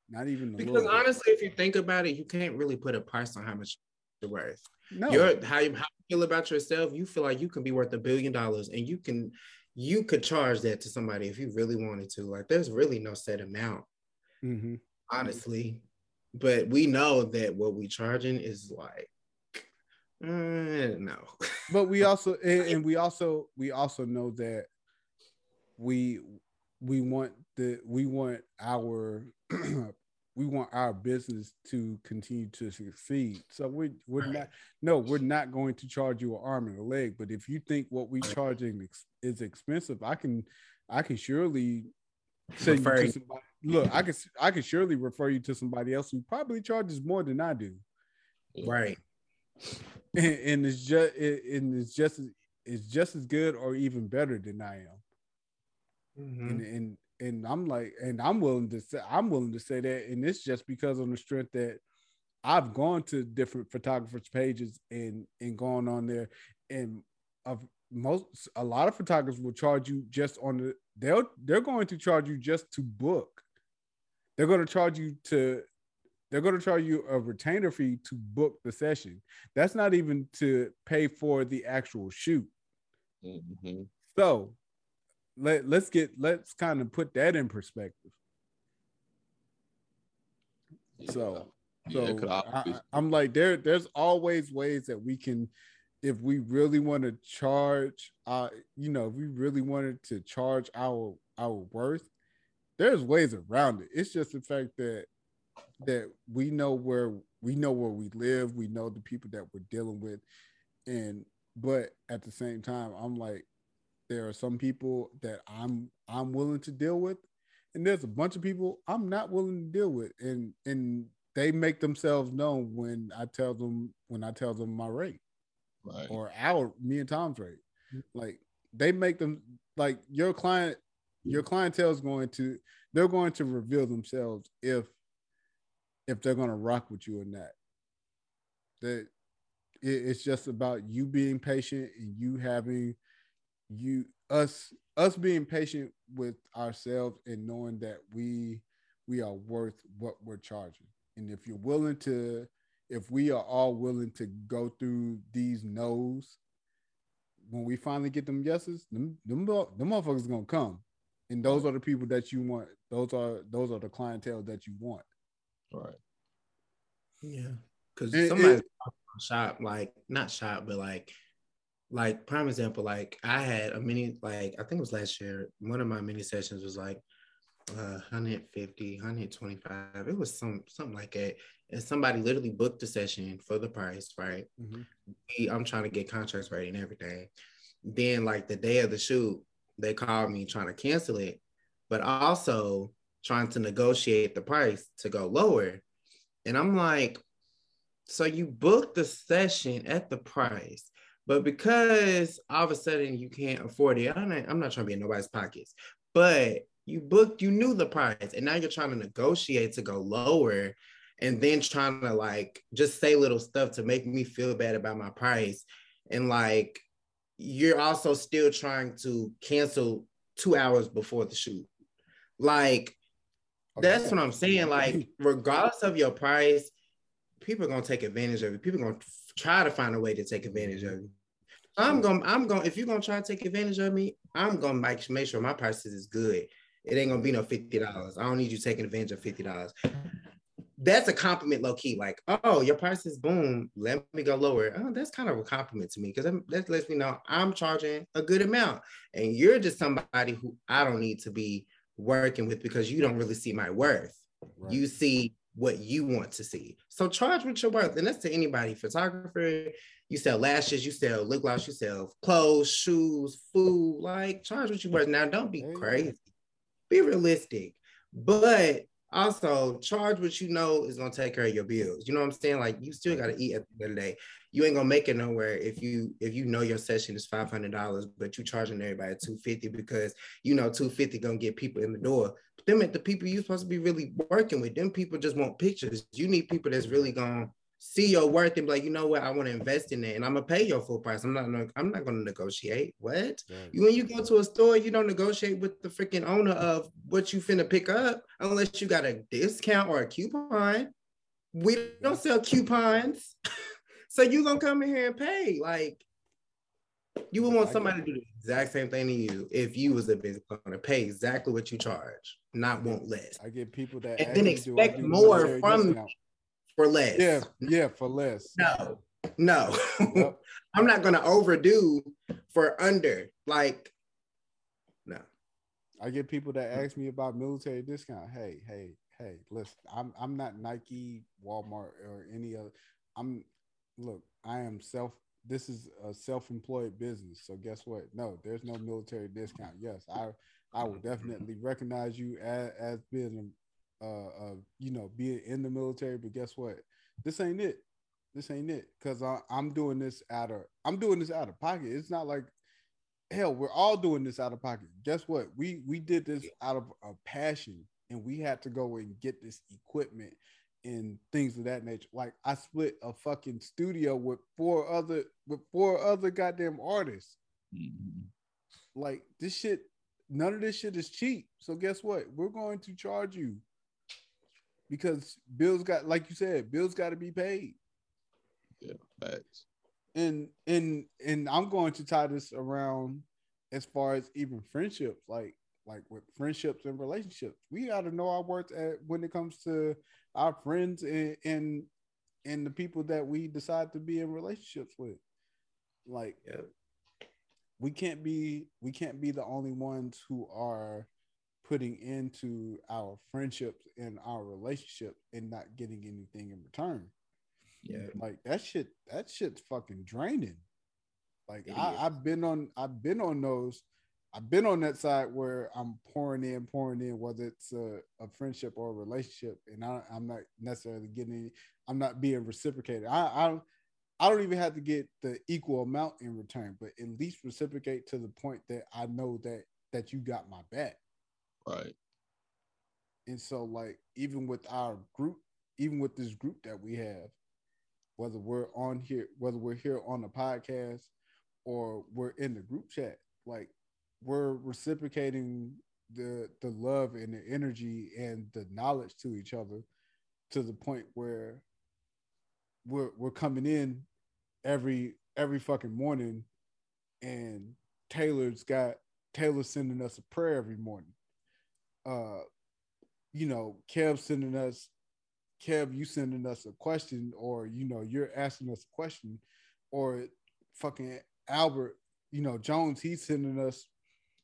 Not even a Because little bit. honestly, if you think about it, you can't really put a price on how much you're worth. no, You're how you how you feel about yourself. You feel like you can be worth a billion dollars, and you can you could charge that to somebody if you really wanted to. Like, there's really no set amount, Mhm. honestly. But we know that what we charging is like, mm, no. [LAUGHS] but we also and, and we also we also know that we we want the we want our [CLEARS THROAT] we want our business to continue to succeed so we we're Right. not no we're not going to charge you an arm and a leg but if you think what we charging is expensive i can i can surely send you to somebody look i can i can surely refer you to somebody else who probably charges more than i do right. [LAUGHS] and, and it's just and it's just as- it's just as good or even better than I am. Mhm. And and and I'm like, and I'm willing to say I'm willing to say that, and it's just because on the strength that I've gone to different photographers' pages and and gone on there, and of most a lot of photographers will charge you just on the they'll they're going to charge you just to book. They're going to charge you to they're going to charge you a retainer fee to book the session. That's not even to pay for the actual shoot. Mhm. So let let's get let's kind of put that in perspective. So Yeah, so could I, am like there there's always ways that we can if we really want to charge uh you know if we really wanted to charge our our worth there's ways around it. It's just the fact that that we know where we know where we live we know the people that we're dealing with. And but at the same time i'm like there are some people that i'm i'm willing to deal with and there's a bunch of people i'm not willing to deal with. And and they make themselves known when i tell them when i tell them my rate right. or our me and tom's rate like they make them like your client your clientele is going to they're going to reveal themselves if if they're going to rock with you or not that it, it's just about you being patient and you having you us us being patient with ourselves and knowing that we we are worth what we're charging. And if you're willing to, if we are all willing to go through these no's, when we finally get them yeses, them them, them motherfuckers gonna come. And those are the people that you want. Those are those are the clientele that you want. Right. Yeah. Cause And somebody it- shop, like not shop, but like like prime example, like I had a mini, like I think it was last year, one of my mini sessions was like uh 150, 125. It was some something like that. And somebody literally booked the session for the price, right? Mhm. me- I'm trying to get contracts ready and everything. Then, like the day of the shoot, they called me trying to cancel it, but also trying to negotiate the price to go lower. And I'm like, so you booked the session at the price, but because all of a sudden you can't afford it, I'm not, I'm not trying to be in nobody's pockets, but you booked, you knew the price, and now you're trying to negotiate to go lower and then trying to like just say little stuff to make me feel bad about my price. And like you're also still trying to cancel two hours before the shoot. Like oh, that's what i'm saying. [LAUGHS] Like regardless of your price people are going to take advantage of you. people are going to try to find a way to take advantage of you. I'm going to i'm going to if you're going to try to take advantage of me i'm going to make, make sure my prices is good it ain't to be no $50 i don't need you taking advantage of $50 that's a compliment low key. Like, oh, your price is boom. Let me go lower. Oh, that's kind of a compliment to me because that lets me know I'm charging a good amount. And you're just somebody who I don't need to be working with because you don't really see my worth. Right. You see what you want to see. So charge what you're worth. And that's to anybody, photographer, you sell lashes, you sell lip gloss, you sell clothes, shoes, food, like charge what you're worth. Now don't be you crazy. Be realistic. But also charge what you know is gonna take care of your bills. You know what I'm saying? Like you still gotta eat at the end of the day. You ain't gonna make it nowhere if you if you know your session is five hundred dollars, but you charging everybody two fifty because you know two fifty gonna get people in the door. But them at the people you supposed to be really working with, them people just want pictures. You need people that's really gonna see your worth and be like, you know what, I want to invest in it, and I'm gonna pay your full price. I'm not gonna, I'm not gonna negotiate. What? You when you go to a store, you don't negotiate with the freaking owner of what you finna pick up unless you got a discount or a coupon. We don't sell coupons. [LAUGHS] so you gonna come in here and pay. Like you would want somebody to do the exact same thing to you if you was a business owner, pay exactly what you charge, not want less. I get people that And then actually do- I expect more from discount. For less. Yeah, yeah, for less. No, no. Yep. [LAUGHS] I'm not gonna overdo for under. Like, no. I get people that ask me about military discount. Hey, hey, hey, listen, I'm I'm not Nike, Walmart, or any other. I'm look, I am self this is a self-employed business. So guess what? No, there's no military discount. Yes, I I will definitely recognize you as, as being uh uh you know being in the military, but guess what? This ain't it. This ain't it. Cause I, I'm doing this out of I'm doing this out of pocket. It's not like hell, we're all doing this out of pocket. Guess what? We we did this out of a passion and we had to go and get this equipment and things of that nature. Like I split a fucking studio with four other with four other goddamn artists. Mhm. Like this shit, none of this shit is cheap. So guess what? We're going to charge you because bills got like you said, bills got to be paid. Yeah, facts. and and and I'm going to tie this around as far as even friendships, like like with friendships and relationships. We got to know our worth at, when it comes to our friends and and and the people that we decide to be in relationships with. Like Yeah. we can't be we can't be the only ones who are putting into our friendships and our relationship and not getting anything in return. Yeah. like that shit that shit's fucking draining. Like I, I've been on i've been on those. I've been on that side where i'm pouring in pouring in whether it's a, a friendship or a relationship and I, i'm not necessarily getting any, i'm not being reciprocated. I i don't I don't even have to get the equal amount in return, but at least reciprocate to the point that I know that that you got my back. Right. And so, like, even with our group, even with this group that we have, whether we're on here, whether we're here on the podcast or we're in the group chat, like, we're reciprocating the the love and the energy and the knowledge to each other to the point where we're we're coming in every every fucking morning and Taylor's got Taylor sending us a prayer every morning. Uh you know, Kev sending us Kev, you sending us a question, or you know, you're asking us a question, or fucking Albert, you know, Jones, he's sending us,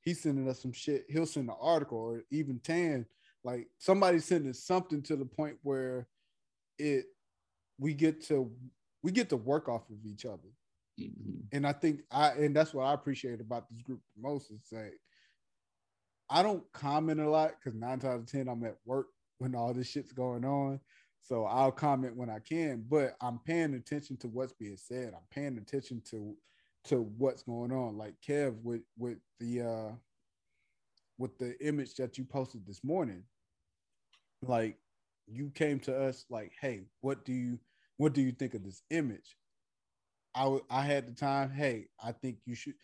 he's sending us some shit. He'll send an article, or even Tan, like somebody sending something to the point where it we get to we get to work off of each other. Mm-hmm. And I think I and that's what I appreciate about this group the most is that I don't comment a lot because nine times out of ten I'm at work when all this shit's going on. So I'll comment when I can, but I'm paying attention to what's being said. I'm paying attention to to what's going on. Like Kev with with the uh with the image that you posted this morning. Like you came to us like, hey, what do you what do you think of this image? I I had the time, hey, I think you should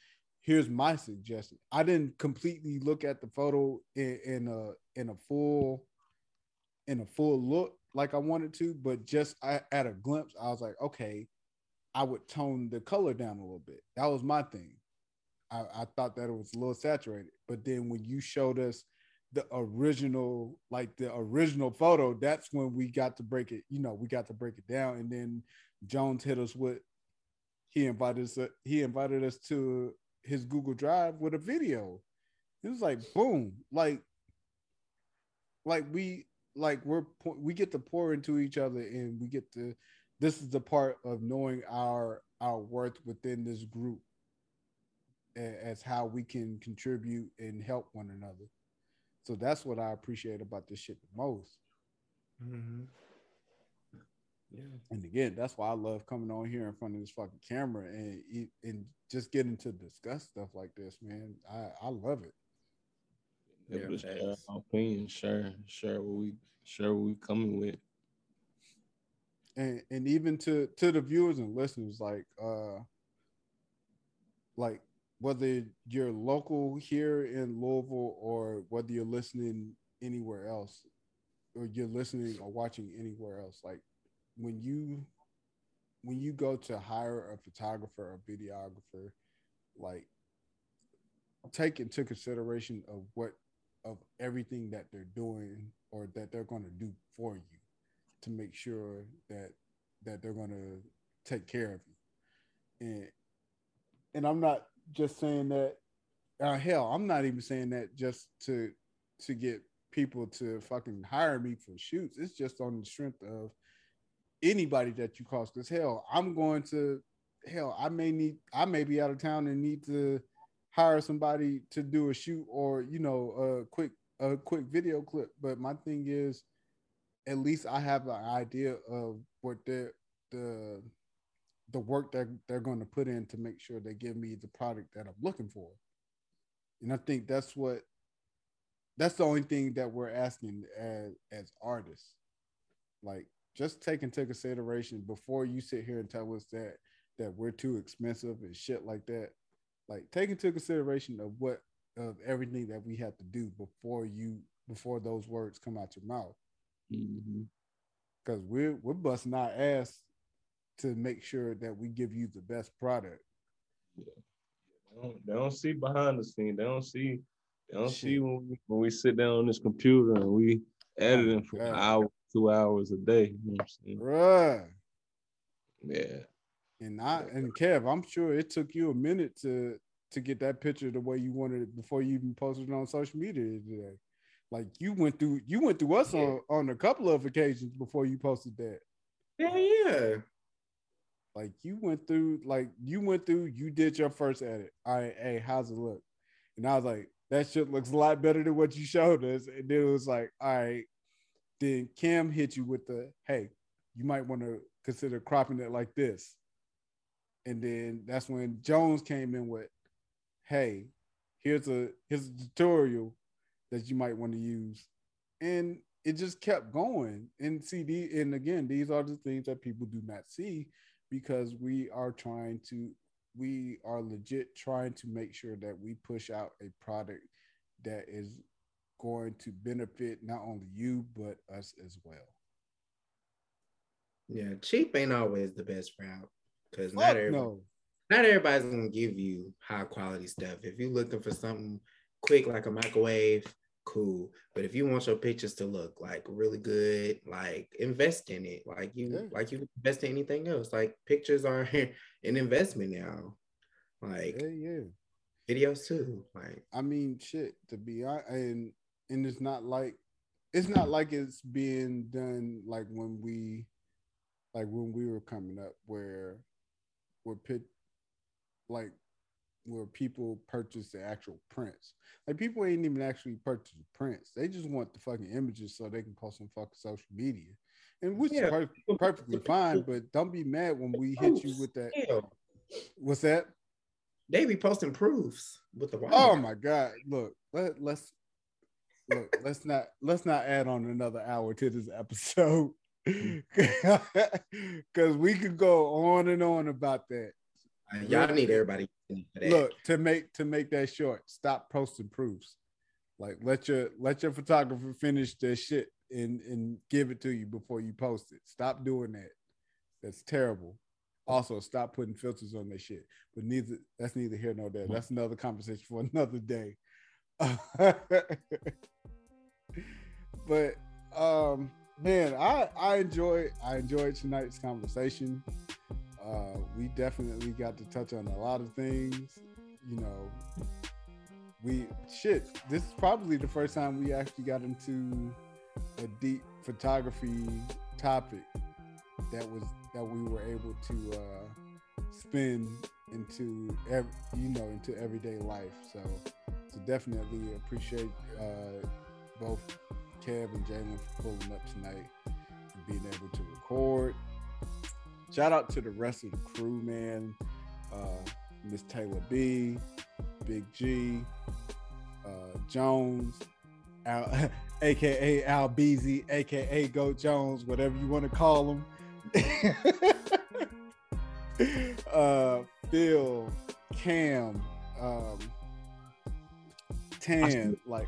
here's my suggestion. I didn't completely look at the photo in, in a in a full in a full look like I wanted to, but just I, at a glimpse, I was like, okay, I would tone the color down a little bit. That was my thing. I, I thought that it was a little saturated, but then when you showed us the original, like the original photo, that's when we got to break it. You know, we got to break it down, and then Jones hit us with he invited us. He invited us to his Google Drive with a video. It was like boom, like like we like we're we get to pour into each other and we get to this is the part of knowing our our worth within this group as how we can contribute and help one another so that's what i appreciate about this shit the most mm-hmm. Yeah. And again that's why i love coming on here in front of this fucking camera and and just getting to discuss stuff like this man. I i love it. Yeah, share our opinion, share share what we share what we coming with. And and even to to the viewers and listeners, like uh like whether you're local here in Louisville or whether you're listening anywhere else, or you're listening or watching anywhere else, like when you when you go to hire a photographer or videographer, like take into consideration of what of everything that they're doing or that they're going to do for you to make sure that that they're going to take care of you. And and i'm not just saying that uh, hell i'm not even saying that just to to get people to fucking hire me for shoots. It's just on the strength of anybody that you cross because hell i'm going to hell i may need i may be out of town and need to hire somebody to do a shoot or you know a quick a quick video clip. But my thing is, at least I have an idea of what the the the work that they're going to put in to make sure they give me the product that I'm looking for. And I think that's what that's the only thing that we're asking as as artists. Like just take into consideration before you sit here and tell us that that we're too expensive and shit like that like take into consideration of what of everything that we have to do before you before those words come out your mouth. Because mm-hmm. we're we're busting our ass to make sure that we give you the best product. Yeah. They don't, they don't see behind the scene. They don't see they don't Shit. see when we, when we sit down on this computer and we editing for an hour, two hours a day. You know what I'm saying? Right. Yeah. And I and Kev, I'm sure it took you a minute to to get that picture the way you wanted it before you even posted it on social media today. Like you went through you went through us yeah. on, on a couple of occasions before you posted that. Yeah, yeah. Like you went through, like you went through, you did your first edit. All right, hey, how's it look? And I was like, that shit looks a lot better than what you showed us. And then it was like, all right. Then Cam hit you with the, hey, you might want to consider cropping it like this. And then that's when Jones came in with, hey, here's a here's a tutorial that you might want to use. And it just kept going. And see, and again, these are the things that people do not see because we are trying to, we are legit trying to make sure that we push out a product that is going to benefit not only you but us as well. Yeah, cheap ain't always the best route because not everybody, no. not everybody's gonna give you high quality stuff. If you're looking for something quick like a microwave, cool. But if you want your pictures to look like really good, like invest in it. Like you Yeah. like you invest in anything else. Like pictures are [LAUGHS] an investment now. Like Yeah, yeah. videos too. Like I mean, shit. To be honest, and and it's not like it's not like it's being done like when we, like when we were coming up, where, where pit, like, where people purchase the actual prints. Like people ain't even actually purchase the prints. They just want the fucking images so they can post on fucking social media, and which Yeah. is per- perfectly fine. But don't be mad when we hit you with that. Oh, hell, What's that? they be posting proofs with the Oh my god! Look, let, let's look. Let's not let's not add on another hour to this episode mm. [LAUGHS] because we could go on and on about that. Uh, y'all need everybody. Look to make to make that short. Stop posting proofs. Like let your let your photographer finish their shit and and give it to you before you post it. Stop doing that. That's terrible. Also, stop putting filters on that shit. But neither that's neither here nor there. Mm. That's another conversation for another day. [LAUGHS] but um man, I I enjoy I enjoyed tonight's conversation. Uh we definitely got to touch on a lot of things. You know, we shit, this is probably the first time we actually got into a deep photography topic that was that we were able to uh spin into ev- you know into everyday life so so definitely appreciate uh both kev and Jailen for pulling up tonight and being able to record shout out to the rest of the crew man uh miss taylor b big g uh jones Al, [LAUGHS] aka Al Beezy, aka Goat Jones, whatever you want to call him. [LAUGHS] uh, Phil, Cam, um, Tan, like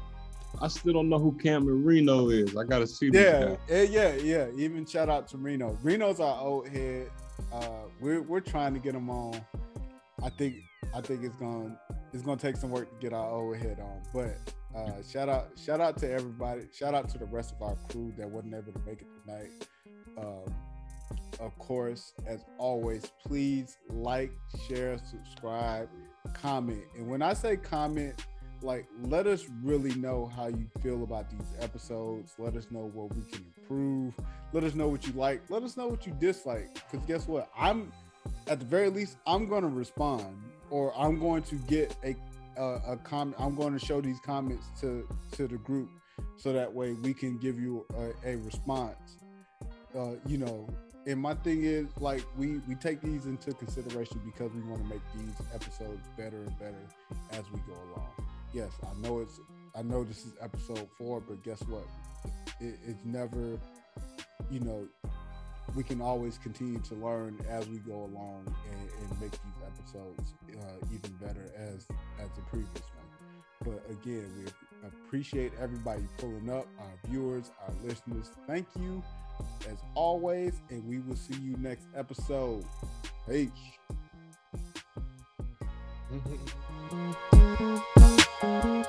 I still don't know who Cam Marino is. I gotta see yeah, eh, yeah, yeah. Even shout out to Reno. Reno's our old head. Uh, we're we're trying to get him on. I think I think it's gonna it's gonna take some work to get our old head on. But uh, shout out shout out to everybody. Shout out to the rest of our crew that wasn't able to make it tonight. Um, of course, as always, please like, share, subscribe, comment. And when I say comment, like let us really know how you feel about these episodes. Let us know what we can improve. Let us know what you like. Let us know what you dislike. Because guess what? I'm at the very least, I'm going to respond, or I'm going to get a a, a comment. I'm going to show these comments to to the group, so that way we can give you a, a response. Uh, you know, and my thing is like we we take these into consideration because we want to make these episodes better and better as we go along. Yes, I know it's I know this is episode four, but guess what? It, it's never, you know, we can always continue to learn as we go along and, and make these episodes uh, even better as as the previous one. But again, we appreciate everybody pulling up, our viewers, our listeners. Thank you as always, and we will see you next episode. Peace. [LAUGHS] Thank you.